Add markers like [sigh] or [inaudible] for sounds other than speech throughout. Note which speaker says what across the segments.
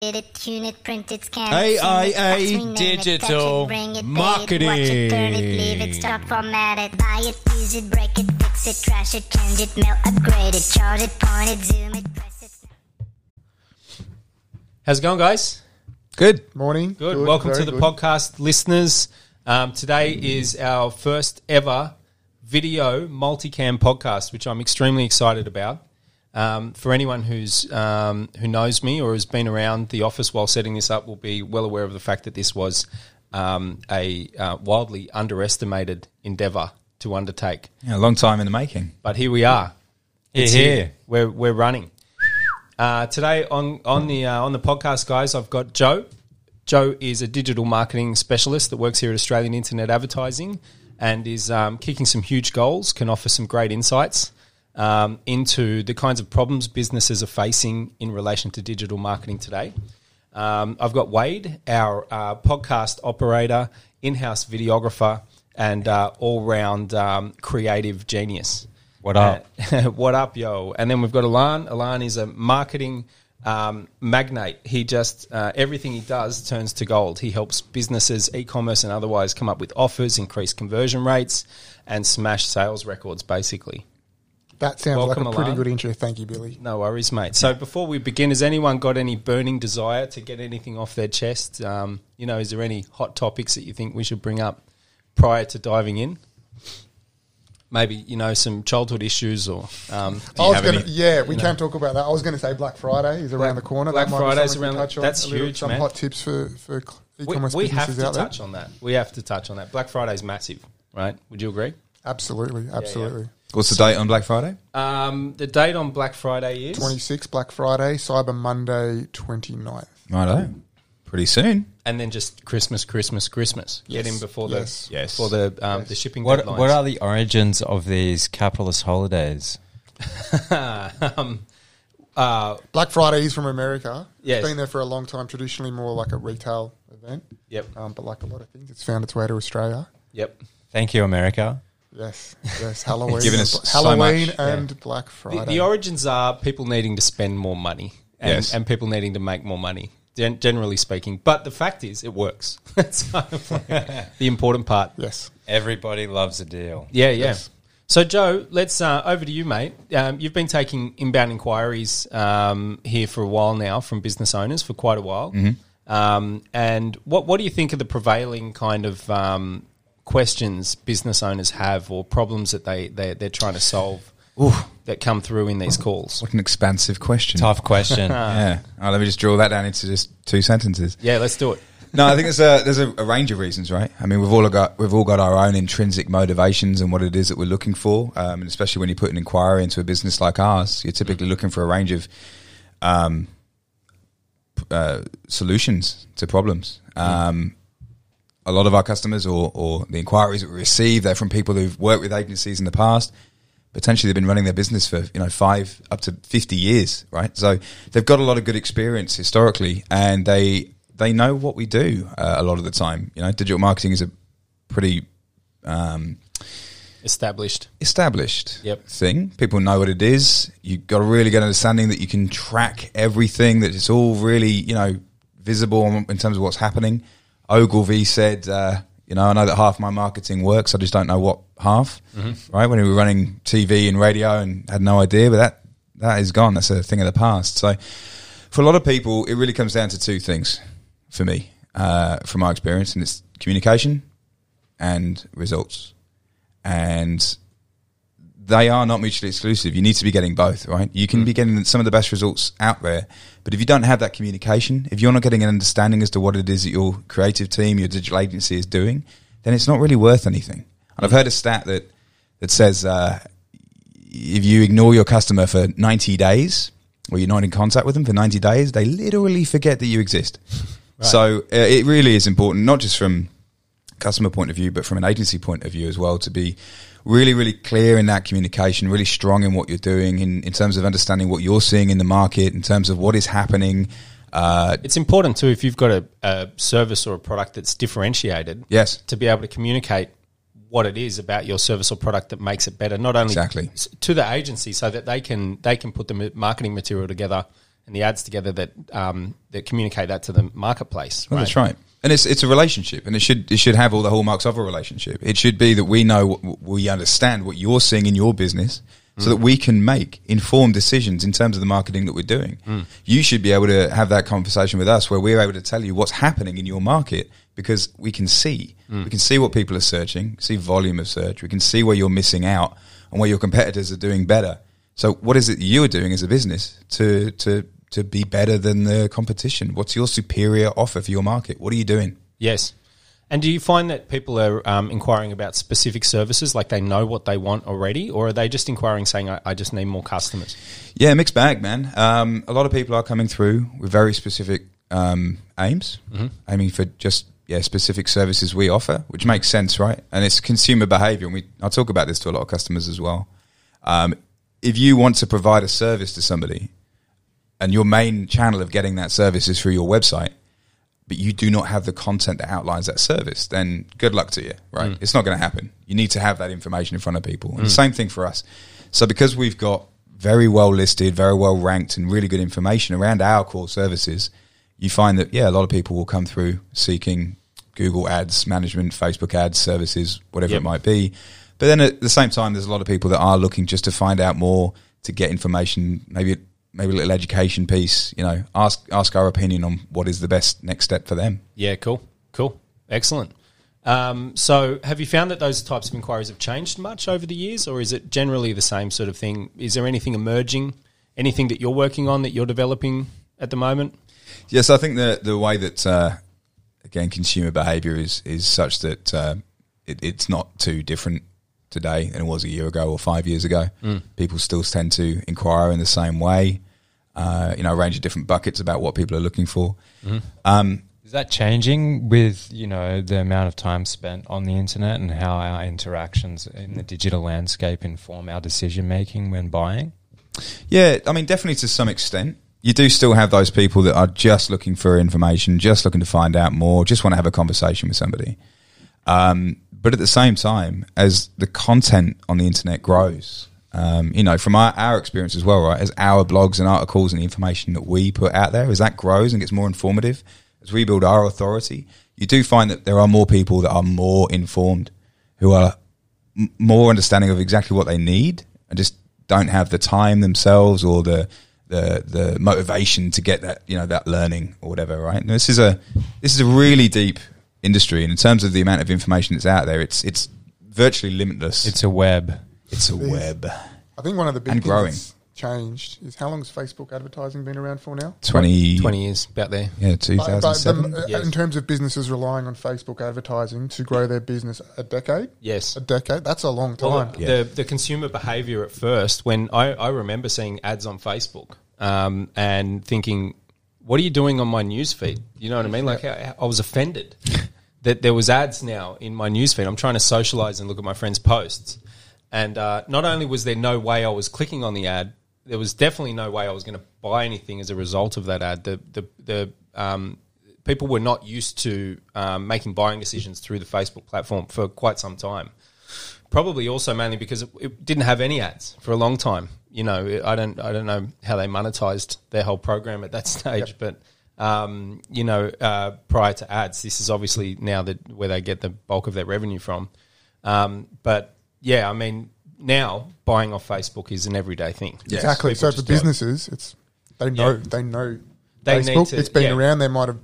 Speaker 1: it, tune it, print it, scan it,
Speaker 2: AIA
Speaker 1: send it, fax,
Speaker 2: Digital
Speaker 1: touch it, bring it, pay it,
Speaker 2: Marketing.
Speaker 1: watch it, burn it, leave it, start, format it, buy it, use it, break it, fix it, trash it, change it, mail, upgrade it, chart it, point it, zoom it, press it.
Speaker 3: How's it going, guys?
Speaker 2: Good.
Speaker 4: Morning.
Speaker 3: Good. Welcome to the
Speaker 4: good.
Speaker 3: podcast, listeners. Um, today is our first ever video multicam podcast, which I'm extremely excited about. Um, for anyone who's um, who knows me or has been around the office while setting this up, will be well aware of the fact that this was um, a uh, wildly underestimated endeavour to undertake.
Speaker 2: Yeah, a long time in the making.
Speaker 3: But here we are.
Speaker 2: Here,
Speaker 3: It's
Speaker 2: here.
Speaker 3: We're we're running. Uh, today on on the uh, on the podcast, guys, I've got Joe. Joe is a digital marketing specialist that works here at Australian Internet Advertising and is um, kicking some huge goals. Can offer some great insights um, into the kinds of problems businesses are facing in relation to digital marketing today. Um, I've got Wade, our uh, podcast operator, in-house videographer, and uh, all-round um, creative genius.
Speaker 5: What up?
Speaker 3: Uh, [laughs] what up, yo? And then we've got Ilan. Ilan is a marketing um, magnate. He just uh, everything he does turns to gold. He helps businesses, e-commerce and otherwise, come up with offers, increase conversion rates, and smash sales records. Basically,
Speaker 4: That sounds
Speaker 3: Welcome,
Speaker 4: like a pretty
Speaker 3: Ilan.
Speaker 4: good intro. Thank you, Billy.
Speaker 3: no worries, mate. So before we begin, has anyone got any burning desire to get anything off their chest? Um, you know, is there any hot topics that you think we should bring up prior to diving in? Maybe you know some childhood issues or um,
Speaker 4: I was
Speaker 2: have
Speaker 4: gonna,
Speaker 2: any-
Speaker 4: yeah, we can't talk about that. I was going to say Black Friday is around the corner.
Speaker 3: Black
Speaker 4: that might be
Speaker 3: Friday's
Speaker 4: something we
Speaker 3: around-
Speaker 4: touch on.
Speaker 3: that's
Speaker 4: A little-
Speaker 3: huge,
Speaker 4: Some
Speaker 3: man.
Speaker 4: hot tips for for
Speaker 3: we,
Speaker 4: e-commerce
Speaker 3: we have
Speaker 4: businesses
Speaker 3: to
Speaker 4: out there.
Speaker 3: touch on that. We have to touch on that. Black Friday's massive, right? Would you agree?
Speaker 4: Absolutely, absolutely.
Speaker 2: What's the date on Black Friday?
Speaker 3: Um, the date on Black Friday is,
Speaker 4: Twenty six Black Friday, Cyber Monday 29th.
Speaker 2: Righto. Pretty soon.
Speaker 3: and then just Christmas, Christmas, Christmas. Get
Speaker 4: Yes,
Speaker 3: in before the
Speaker 4: yes.
Speaker 2: Yes.
Speaker 3: before the um, the shipping
Speaker 5: What
Speaker 3: deadlines.
Speaker 5: What are the origins of these capitalist holidays? [laughs]
Speaker 3: um, uh,
Speaker 4: Black Friday is from America.
Speaker 3: Yes.
Speaker 4: It's been there for a long time. Traditionally, more like a retail event.
Speaker 3: yep,
Speaker 4: Um, but like a lot of things, it's found its way to Australia.
Speaker 3: yep.
Speaker 5: Thank you, America.
Speaker 4: Yes, yes. Halloween,
Speaker 2: Given us
Speaker 4: and-
Speaker 2: so
Speaker 4: Halloween
Speaker 2: much,
Speaker 4: and Black Friday.
Speaker 3: the origins are people needing to spend more money and,
Speaker 2: Yes.
Speaker 3: and people needing to make more money. Gen- generally speaking, but the fact is, it works. [laughs] That's [laughs] the important part.
Speaker 4: yes.
Speaker 5: Everybody loves a deal.
Speaker 3: Yeah, yeah.
Speaker 4: Yes.
Speaker 3: So, Joe, let's uh, over to you, mate. Um, you've been taking inbound inquiries um, here for a while now from business owners for quite a while. Um, and what what do you think of the prevailing kind of um, questions business owners have or problems that they they they're trying to solve that come through in these calls?
Speaker 2: What an expansive question.
Speaker 5: Tough question. [laughs]
Speaker 2: Yeah. Oh, let me just draw that down into just two sentences.
Speaker 3: Yeah, let's do it.
Speaker 2: No, I think there's a there's a, a range of reasons, right? I mean, we've all got we've all got our own intrinsic motivations and what it is that we're looking for, um, and especially when you put an inquiry into a business like ours, you're typically looking for a range of um, uh, solutions to problems. Um, a lot of our customers or, or the inquiries that we receive, they're from people who've worked with agencies in the past. Potentially, they've been running their business for you know five up to fifty years, right? So they've got a lot of good experience historically, and they they know what we do uh, a lot of the time. You know, digital marketing is a pretty um,
Speaker 3: Established.
Speaker 2: established
Speaker 3: Yep.
Speaker 2: thing. People know what it is. You've got a really good understanding that you can track everything, that it's all really, you know, visible in terms of what's happening. Ogilvy said, uh, you know, I know that half my marketing works, I just don't know what half, right? When we were running TV and radio and had no idea, but that, that is gone. That's a thing of the past. So for a lot of people, it really comes down to two things for me, uh, from my experience, and it's communication and results and they are not mutually exclusive. You need to be getting both, right? You can be getting some of the best results out there, but if you don't have that communication, if you're not getting an understanding as to what it is that your creative team, your digital agency is doing, then it's not really worth anything. And I've heard a stat that that says uh, if you ignore your customer for 90 days, or you're not in contact with them for 90 days, they literally forget that you exist. [laughs] So uh, it really is important, not just from customer point of view, but from an agency point of view as well, to be really, really clear in that communication, really strong in what you're doing in, in terms of understanding what you're seeing in the market, in terms of what is happening. Uh,
Speaker 3: It's important too if you've got a, a service or a product that's differentiated.
Speaker 2: yes,
Speaker 3: to be able to communicate what it is about your service or product that makes it better, not only
Speaker 2: Exactly.
Speaker 3: to the agency, so that they can they can put the marketing material together and the ads together that um, that communicate that to the marketplace.
Speaker 2: Well, That's right. And it's it's a relationship, and it should it should have all the hallmarks of a relationship. It should be that we know we understand what you're seeing in your business, so that mm. we can make informed decisions in terms of the marketing that we're doing. Mm. You should be able to have that conversation with us, where we're able to tell you what's happening in your market because we can see mm. we can see what people are searching, see volume of search, we can see where you're missing out and where your competitors are doing better. So, what is it you are doing as a business to to to be better than the competition? What's your superior offer for your market? What are you doing?
Speaker 3: Yes. And do you find that people are um, inquiring about specific services, like they know what they want already, or are they just inquiring saying, I, I just need more customers?
Speaker 2: Yeah, mixed bag, man. Um, a lot of people are coming through with very specific um, aims, aiming for just yeah specific services we offer, which makes sense, right? And it's consumer behaviour, and we I talk about this to a lot of customers as well. Um, if you want to provide a service to somebody, and your main channel of getting that service is through your website, but you do not have the content that outlines that service, then good luck to you, right? Mm. It's not going to happen. You need to have that information in front of people. And the same thing for us. So because we've got very well listed, very well ranked, and really good information around our core services, you find that yeah, a lot of people will come through seeking Google Ads management, Facebook Ads services, whatever
Speaker 3: Yep.
Speaker 2: it might be. But then at the same time, there's a lot of people that are looking just to find out more, to get information, maybe maybe a little education piece. You know, ask ask our opinion on what is the best next step for them.
Speaker 3: Yeah, cool, cool, excellent. Um, so, have you found that those types of inquiries have changed much over the years, or is it generally the same sort of thing? Is there anything emerging, anything that you're working on that you're developing at the moment?
Speaker 2: Yes, I think the the way that uh, again consumer behaviour is is such that uh, it, it's not too different today than it was a year ago or five years ago. People still tend to inquire in the same way. Uh, you know, a range of different buckets about what people are looking for. Um,
Speaker 5: Is that changing with you know the amount of time spent on the internet and how our interactions in the digital landscape inform our decision making when buying?
Speaker 2: Yeah, I mean, definitely to some extent. You do still have those people that are just looking for information, just looking to find out more, just want to have a conversation with somebody. Um, but at the same time, as the content on the internet grows, um, you know, from our, our experience as well, right, as our blogs and articles and the information that we put out there, as that grows and gets more informative, as we build our authority, you do find that there are more people that are more informed, who are m- more understanding of exactly what they need and just don't have the time themselves or the the the motivation to get that you know that learning or whatever right and this is a this is a really deep industry and in terms of the amount of information that's out there it's it's virtually limitless
Speaker 5: It's a web.
Speaker 2: It's a
Speaker 4: is.
Speaker 2: web
Speaker 4: I think one of the big
Speaker 2: And
Speaker 4: things
Speaker 2: growing.
Speaker 4: that's changed is how long has Facebook advertising been around for now?
Speaker 2: 20,
Speaker 3: 20 years, about there.
Speaker 2: yeah
Speaker 4: But- but
Speaker 2: 2007
Speaker 4: the- uh,
Speaker 3: Yes.
Speaker 4: In terms of businesses relying on Facebook advertising to grow their business, a decade,
Speaker 3: Yes.
Speaker 4: a decade, that's a long
Speaker 3: Well,
Speaker 4: time.
Speaker 3: the, the the consumer behavior at first, when I, I remember seeing ads on Facebook um, and thinking, "What are you doing on my newsfeed?" You know what I mean? Like I, I was offended [laughs] that there was ads now in my newsfeed. I'm trying to socialize and look at my friends' posts, and uh, not only was there no way I was clicking on the ad, there was definitely no way I was going to buy anything as a result of that ad. The the the um, people were not used to um, making buying decisions through the Facebook platform for quite some time. Probably also mainly because it, it didn't have any ads for a long time. You know, it- I don't I don't know how they monetized their whole program at that [laughs] stage, but um, you know, uh, prior to ads, this is obviously now that where they get the bulk of their revenue from. Um, but yeah, I mean, now buying off Facebook is an everyday thing.
Speaker 2: Yes.
Speaker 4: exactly.
Speaker 3: People
Speaker 4: So for
Speaker 3: just do it.
Speaker 4: businesses, it's they know
Speaker 3: Yeah.
Speaker 4: they know
Speaker 3: They need
Speaker 4: Facebook.
Speaker 3: to-
Speaker 4: it's been
Speaker 3: yeah.
Speaker 4: around. They might have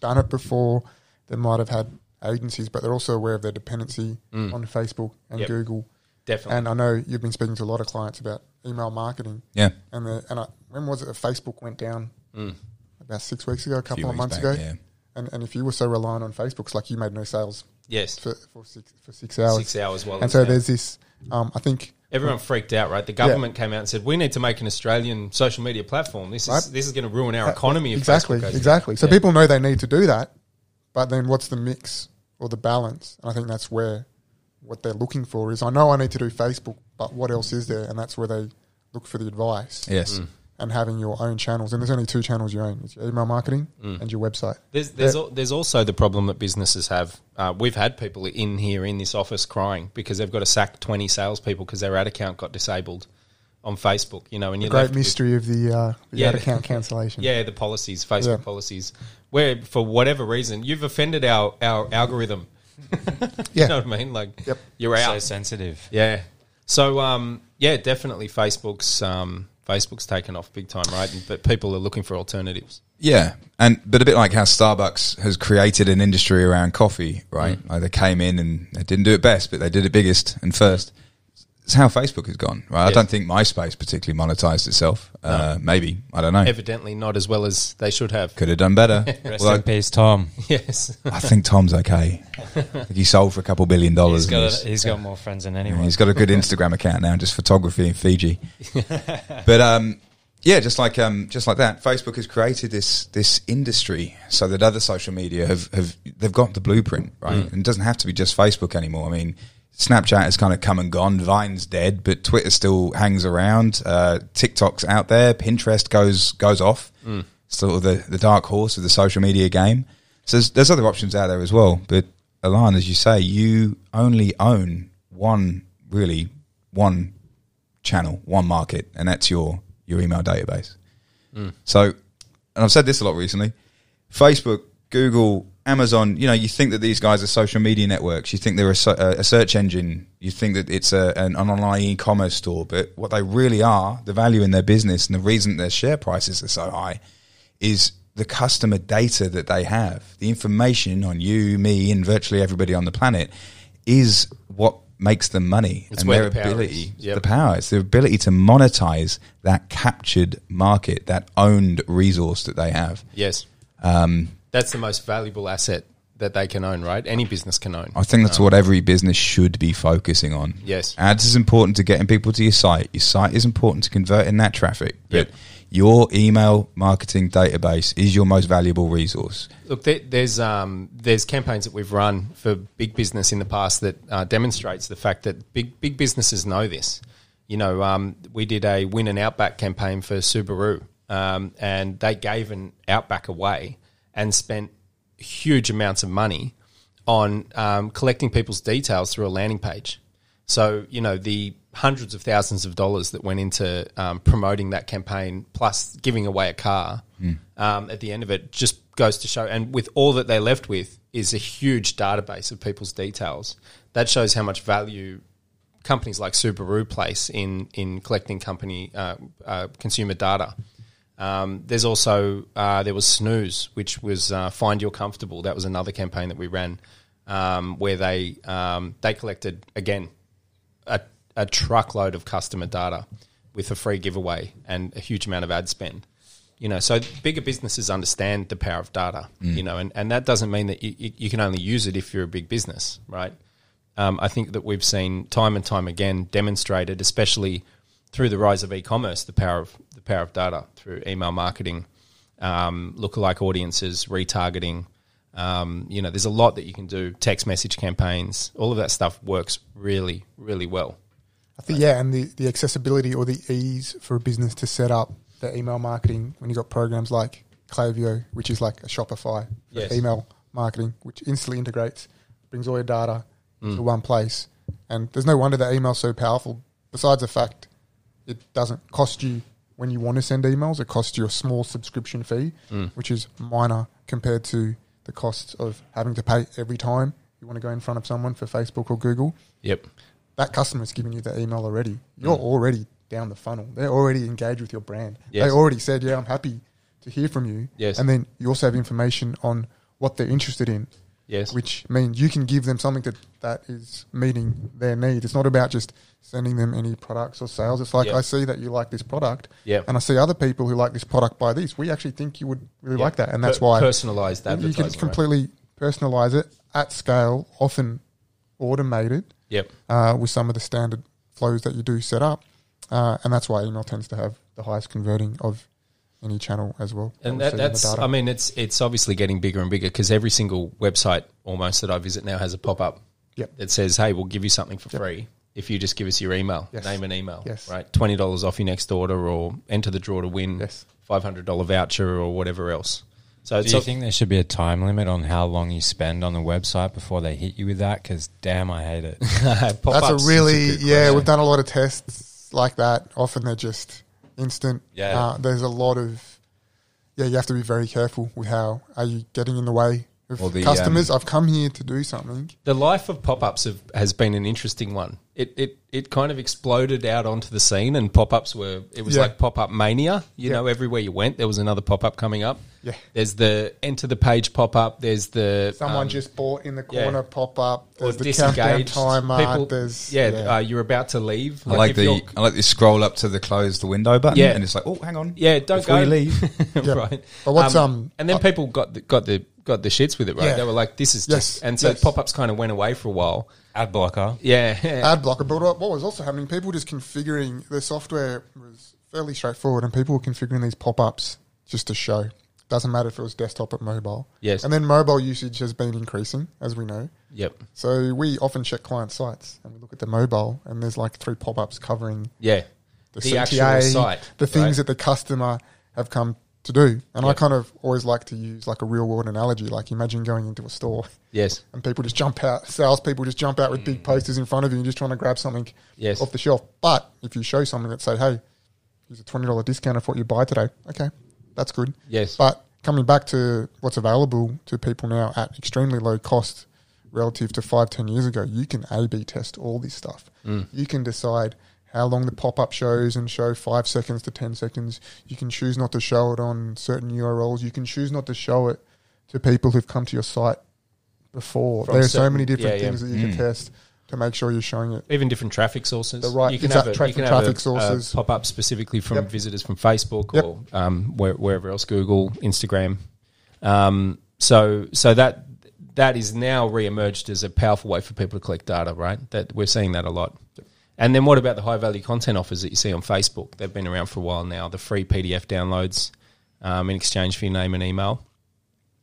Speaker 4: done it before. They might have had agencies, but they're also aware of their dependency on Facebook and
Speaker 3: Mm. Yep.
Speaker 4: Google.
Speaker 3: Definitely.
Speaker 4: And I know you've been speaking to a lot of clients about email marketing.
Speaker 2: yeah
Speaker 4: And the and I, when was it? that Facebook went down
Speaker 3: Mm.
Speaker 4: about six weeks ago, a couple
Speaker 2: few
Speaker 4: of months
Speaker 2: back,
Speaker 4: ago.
Speaker 2: yeah.
Speaker 4: And and if you were so reliant on Facebook, it's like you made no sales
Speaker 3: yes,
Speaker 4: for, for six for six hours.
Speaker 3: six hours while
Speaker 4: And so
Speaker 3: down.
Speaker 4: there's this. Um, I think
Speaker 3: Everyone freaked out, right? The government came out and said, "We need to make an Australian social media platform. This is
Speaker 4: Right.
Speaker 3: this is going to ruin our economy." If
Speaker 4: exactly
Speaker 3: Facebook
Speaker 4: exactly. So
Speaker 3: Yeah.
Speaker 4: people know they need to do that, but then what's the mix or the balance? And I think that's where what they're looking for is. I know I need to do Facebook, but what else is there? And that's where they look for the advice
Speaker 2: yes
Speaker 4: and having your own channels. And there's only two channels you own: it's your email marketing and your website.
Speaker 3: There's there's, al- there's also the problem that businesses have. Uh, we've had people in here in this office crying because they've got to sack 20 salespeople because their ad account got disabled on Facebook. You know, and
Speaker 4: The
Speaker 3: you're
Speaker 4: great
Speaker 3: left with-
Speaker 4: mystery of the, uh, the
Speaker 3: Yeah.
Speaker 4: ad account [laughs] cancellation.
Speaker 3: Yeah, the policies, Facebook
Speaker 4: Yeah.
Speaker 3: policies, where for whatever reason you've offended our our algorithm. [laughs]
Speaker 4: Yeah.
Speaker 3: You know what I mean? Like
Speaker 4: Yep.
Speaker 3: you're
Speaker 5: So
Speaker 3: out.
Speaker 5: sensitive.
Speaker 3: Yeah. So um, yeah, definitely Facebook's um, Facebook's taken off big time, right? And, but people are looking for alternatives.
Speaker 2: Yeah, and but a bit like how Starbucks has created an industry around coffee, right?
Speaker 3: Mm.
Speaker 2: Like they came in and they didn't do it best, but they did it biggest and first. It's how Facebook has gone, right? I don't think MySpace particularly monetized itself. Uh, maybe I don't know.
Speaker 3: Evidently, not as well as they should have.
Speaker 2: Could have done better. [laughs]
Speaker 5: Rest
Speaker 2: Well,
Speaker 5: in peace, Tom. [laughs]
Speaker 3: yes.
Speaker 2: I think Tom's okay. He sold for a couple billion dollars.
Speaker 5: He's
Speaker 2: and
Speaker 5: got
Speaker 2: he's-
Speaker 5: he's got more friends than
Speaker 2: Yeah,
Speaker 5: anyone.
Speaker 2: he's got a good Instagram account now, just photography in Fiji. [laughs] but um, yeah, just like um, just like that, Facebook has created this this industry so that other social media have, have they've got the blueprint right, and it doesn't have to be just Facebook anymore. I mean, Snapchat has kind of come and gone, Vine's dead, but Twitter still hangs around. Uh, TikTok's out there, Pinterest goes goes off. Sort of the the dark horse of the social media game. So there's, there's other options out there as well, but Ilan, as you say, you only own one, really, one channel, one market, and that's your your email database. So, and I've said this a lot recently: Facebook, Google, Amazon. You know, you think that these guys are social media networks. You think they're a, a search engine. You think that it's a, an, an online e-commerce store. But what they really are, the value in their business, and the reason their share prices are so high, is the customer data that they have. The information on you, me, and virtually everybody on the planet is what makes them money.
Speaker 3: It's
Speaker 2: and their
Speaker 3: the
Speaker 2: ability.
Speaker 3: Yep.
Speaker 2: the power. It's their ability to monetize that captured market, that owned resource that they have.
Speaker 3: Yes.
Speaker 2: Um,
Speaker 3: That's the most valuable asset that they can own, right? Any business can own.
Speaker 2: I think that's what every business should be focusing on.
Speaker 3: Yes.
Speaker 2: Ads is important to getting people to your site. Your site is important to converting that traffic. But
Speaker 3: Yep.
Speaker 2: your email marketing database is your most valuable resource.
Speaker 3: Look, there, there's um, there's campaigns that we've run for big business in the past that uh, demonstrates the fact that big big businesses know this. You know, um, we did a win an Outback campaign for Subaru, um, and they gave an Outback away and spent huge amounts of money on um, collecting people's details through a landing page. So you know the hundreds of thousands of dollars that went into um, promoting that campaign, plus giving away a car um, at the end of it, just goes to show. And with all that they're left with is a huge database of people's details. That shows how much value companies like Subaru place in in collecting company uh, uh, consumer data. Um, there's also uh, there was Snooze, which was uh, Find Your Comfortable. That was another campaign that we ran um, where they um, they collected again a, a truckload of customer data with a free giveaway and a huge amount of ad spend. You know, so bigger businesses understand the power of data. You know, and, and that doesn't mean that you, you, you can only use it if you're a big business, right? Um, I think that we've seen time and time again demonstrated, especially through the rise of e-commerce, the power of the power of data through email marketing, um, lookalike audiences, retargeting. Um, you know, there's a lot that you can do. Text message campaigns, all of that stuff works really, really well.
Speaker 4: I think yeah, and the, the accessibility or the ease for a business to set up their email marketing when you've got programs like Klaviyo, which is like a Shopify for
Speaker 3: Yes.
Speaker 4: email marketing, which instantly integrates, brings all your data
Speaker 3: Mm.
Speaker 4: to one place. And there's no wonder that email's so powerful. Besides the fact it doesn't cost you when you want to send emails, it costs you a small subscription fee,
Speaker 3: Mm.
Speaker 4: which is minor compared to the costs of having to pay every time you want to go in front of someone for Facebook or Google
Speaker 3: Yep.
Speaker 4: that customer's giving you the email already. You're already down the funnel. They're already engaged with your brand.
Speaker 3: Yes.
Speaker 4: They already said, "Yeah, I'm happy to hear from you."
Speaker 3: Yes.
Speaker 4: And then you also have information on what they're interested in,
Speaker 3: Yes.
Speaker 4: which means you can give them something that that is meeting their need. It's not about just sending them any products or sales. It's like
Speaker 3: Yeah.
Speaker 4: I see that you like this product,
Speaker 3: Yeah.
Speaker 4: and I see other people who like this product buy this. We actually think you would really
Speaker 3: Yeah.
Speaker 4: like that, and that's
Speaker 3: Per-
Speaker 4: why
Speaker 3: personalized
Speaker 4: you
Speaker 3: advertising.
Speaker 4: can
Speaker 3: right?
Speaker 4: completely personalize it at scale, often automated
Speaker 3: Yep.
Speaker 4: uh, with some of the standard flows that you do set up, uh, and that's why email tends to have the highest converting of any channel as well.
Speaker 3: And that,
Speaker 4: see in the
Speaker 3: that's,
Speaker 4: data.
Speaker 3: I mean, it's it's obviously getting bigger and bigger because every single website almost that I visit now has a pop up
Speaker 4: Yep.
Speaker 3: that says, "Hey, we'll give you something for free if you just give us your email,
Speaker 4: Yes.
Speaker 3: name and email,
Speaker 4: Yes.
Speaker 3: right? Twenty dollars off your next order, or enter the draw to win
Speaker 4: Yes.
Speaker 3: five hundred dollar voucher or whatever else." So
Speaker 5: Do you
Speaker 3: a-
Speaker 5: think there should be a time limit on how long you spend on the website before they hit you with that? Because damn, I hate it. [laughs]
Speaker 3: pop-ups
Speaker 4: that's a really
Speaker 3: good
Speaker 4: yeah.
Speaker 3: question.
Speaker 4: We've done a lot of tests like that. Often they're just instant.
Speaker 5: Yeah.
Speaker 4: Uh, there's a lot of yeah. You have to be very careful with how are you getting in the way of
Speaker 2: the,
Speaker 4: customers.
Speaker 2: um,
Speaker 4: I've come here to do something.
Speaker 3: The life of pop ups has been an interesting one. It, it it kind of exploded out onto the scene, and pop ups were it was
Speaker 4: Yeah.
Speaker 3: like pop up mania. You
Speaker 4: Yeah.
Speaker 3: know, everywhere you went, there was another pop up coming up.
Speaker 4: Yeah.
Speaker 3: There's the enter the page pop up. There's the
Speaker 4: Someone
Speaker 3: um,
Speaker 4: just bought in the
Speaker 3: yeah.
Speaker 4: corner pop up.
Speaker 3: or
Speaker 4: the countdown
Speaker 3: disengaged
Speaker 4: timer.
Speaker 3: people.
Speaker 4: there's
Speaker 3: yeah, Uh, you're about to leave.
Speaker 2: I like
Speaker 3: if
Speaker 2: the I like the scroll up to the close the window button,
Speaker 3: Yeah.
Speaker 2: and it's like, oh, hang on,
Speaker 3: Yeah, don't
Speaker 2: before
Speaker 3: go.
Speaker 2: you leave. [laughs]
Speaker 4: Yeah.
Speaker 3: right.
Speaker 4: But what's, um,
Speaker 3: and then
Speaker 4: uh,
Speaker 3: people got the, got the got the shits with it, right?
Speaker 4: Yeah.
Speaker 3: They were like, "This is
Speaker 4: Yes,
Speaker 3: just," and so
Speaker 4: yes.
Speaker 3: pop ups kind of went away for a while.
Speaker 5: Ad blocker.
Speaker 3: Yeah,
Speaker 4: ad blocker. But what what was also happening? People just configuring the software was fairly straightforward, and people were configuring these pop ups just to show. Doesn't matter if it was desktop or mobile.
Speaker 3: Yes.
Speaker 4: And then mobile usage has been increasing, as we know.
Speaker 3: yep,
Speaker 4: So we often check client sites and we look at the mobile, and there's like three pop ups covering
Speaker 3: yeah.
Speaker 4: the,
Speaker 3: The
Speaker 4: CTA,
Speaker 3: actual site,
Speaker 4: the things
Speaker 3: right?
Speaker 4: that the customer have come to do. And I kind of always like to use like a real world analogy. Like imagine going into a store
Speaker 3: Yes,
Speaker 4: and people just jump out, salespeople just jump out with big posters in front of you and just trying to grab something
Speaker 3: Yes.
Speaker 4: off the shelf. But if you show something that say, hey, here's a twenty dollar discount of what you buy today, okay, that's good.
Speaker 3: Yes.
Speaker 4: But coming back to what's available to people now at extremely low cost relative to five, ten years ago, you can A B test all this stuff.
Speaker 3: Mm.
Speaker 4: You can decide how long the pop up shows and show five seconds to ten seconds. You can choose not to show it on certain URLs. You can choose not to show it to people who've come to your site before.
Speaker 3: From
Speaker 4: there are so many different
Speaker 3: yeah, yeah.
Speaker 4: things that you can test to make sure you're showing it.
Speaker 3: even different traffic sources.
Speaker 4: The right-
Speaker 3: you can
Speaker 4: exact
Speaker 3: have a,
Speaker 4: tra-
Speaker 3: you can
Speaker 4: traffic
Speaker 3: have a,
Speaker 4: sources.
Speaker 3: pop up specifically from
Speaker 4: Yep.
Speaker 3: visitors from Facebook
Speaker 4: Yep.
Speaker 3: or um, where, wherever else, Google, Instagram. Um, so so that that is now re-emerged as a powerful way for people to collect data, right? That we're seeing that a lot. And then what about the high value content offers that you see on Facebook? They've been around for a while now. The free PDF downloads um, in exchange for your name and email.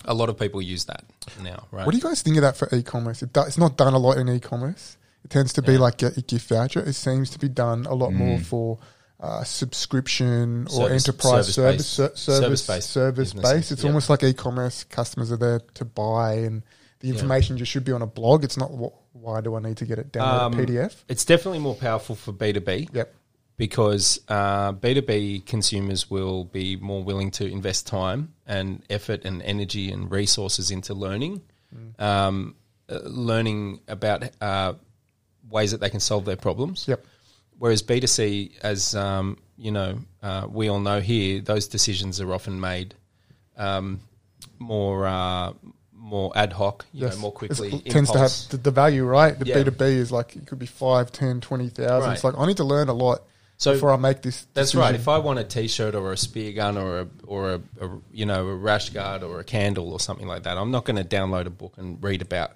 Speaker 3: A lot of people use that now, right?
Speaker 4: What do you guys think of that for e-commerce? It do, it's not done a lot in e-commerce. It tends to be
Speaker 3: Yeah.
Speaker 4: like a gift voucher. It seems to be done a lot more for uh, subscription or
Speaker 3: Service-
Speaker 4: enterprise service service service
Speaker 3: businesses,
Speaker 4: based. It's
Speaker 3: yep.
Speaker 4: almost like e-commerce. Customers are there to buy, and the information just should be on a blog. It's not wh- why do I need to get it downloaded
Speaker 3: Um,
Speaker 4: PDF?
Speaker 3: It's definitely more powerful for B2B.
Speaker 4: Yep.
Speaker 3: because uh, B2B consumers will be more willing to invest time and effort and energy and resources into learning, um, uh, learning about uh, ways that they can solve their problems.
Speaker 4: Yep.
Speaker 3: Whereas B2C, as um, you know, uh, we all know here, those decisions are often made um, more uh, more ad hoc, you know, more quickly.
Speaker 4: It tends to have the, the value, right? The
Speaker 3: Yeah.
Speaker 4: B2B is like, it could be 5, 10, 20,000. It's like, I need to learn a lot
Speaker 3: So
Speaker 4: before I make this
Speaker 3: That's
Speaker 4: decision.
Speaker 3: right. If I want a T-shirt or a spear gun or a or a, a you know a rash guard or a candle or something like that, I'm not going to download a book and read about.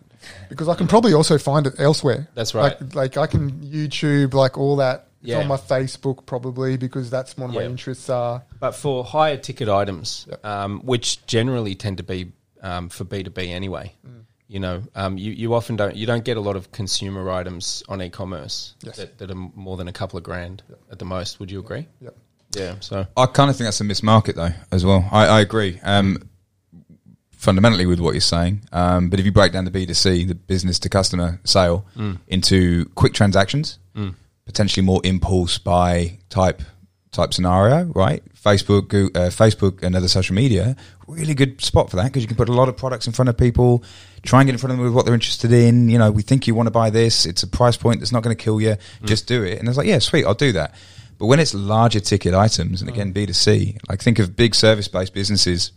Speaker 4: because I can probably also find it elsewhere.
Speaker 3: That's right.
Speaker 4: Like, like I can YouTube, like all that. It's
Speaker 3: Yeah.
Speaker 4: on my Facebook probably because that's one of my interests are.
Speaker 3: But for higher ticket items, um, which generally tend to be um, for B two B anyway,
Speaker 4: Mm.
Speaker 3: you know, um, you, you often don't you don't get a lot of consumer items on e-commerce
Speaker 4: Yes.
Speaker 3: that, that are more than a couple of grand at the most. Would you agree?
Speaker 4: Yep.
Speaker 3: Yeah. So
Speaker 2: I kind of think that's a missed market, though, as well. I, I agree. Um, fundamentally with what you're saying, um, but if you break down the B2C, the business to customer sale, into quick transactions, potentially more impulse buy type type scenario, right? Facebook, uh, Facebook, and other social media, really good spot for that because you can put a lot of products in front of people, try and get in front of them with what they're interested in. You know, we think you want to buy this. It's a price point that's not going to kill you. Mm. Just do it. And it's like, yeah, sweet, I'll do that. But when it's larger ticket items, and again, mm. B2C, like think of big service based businesses,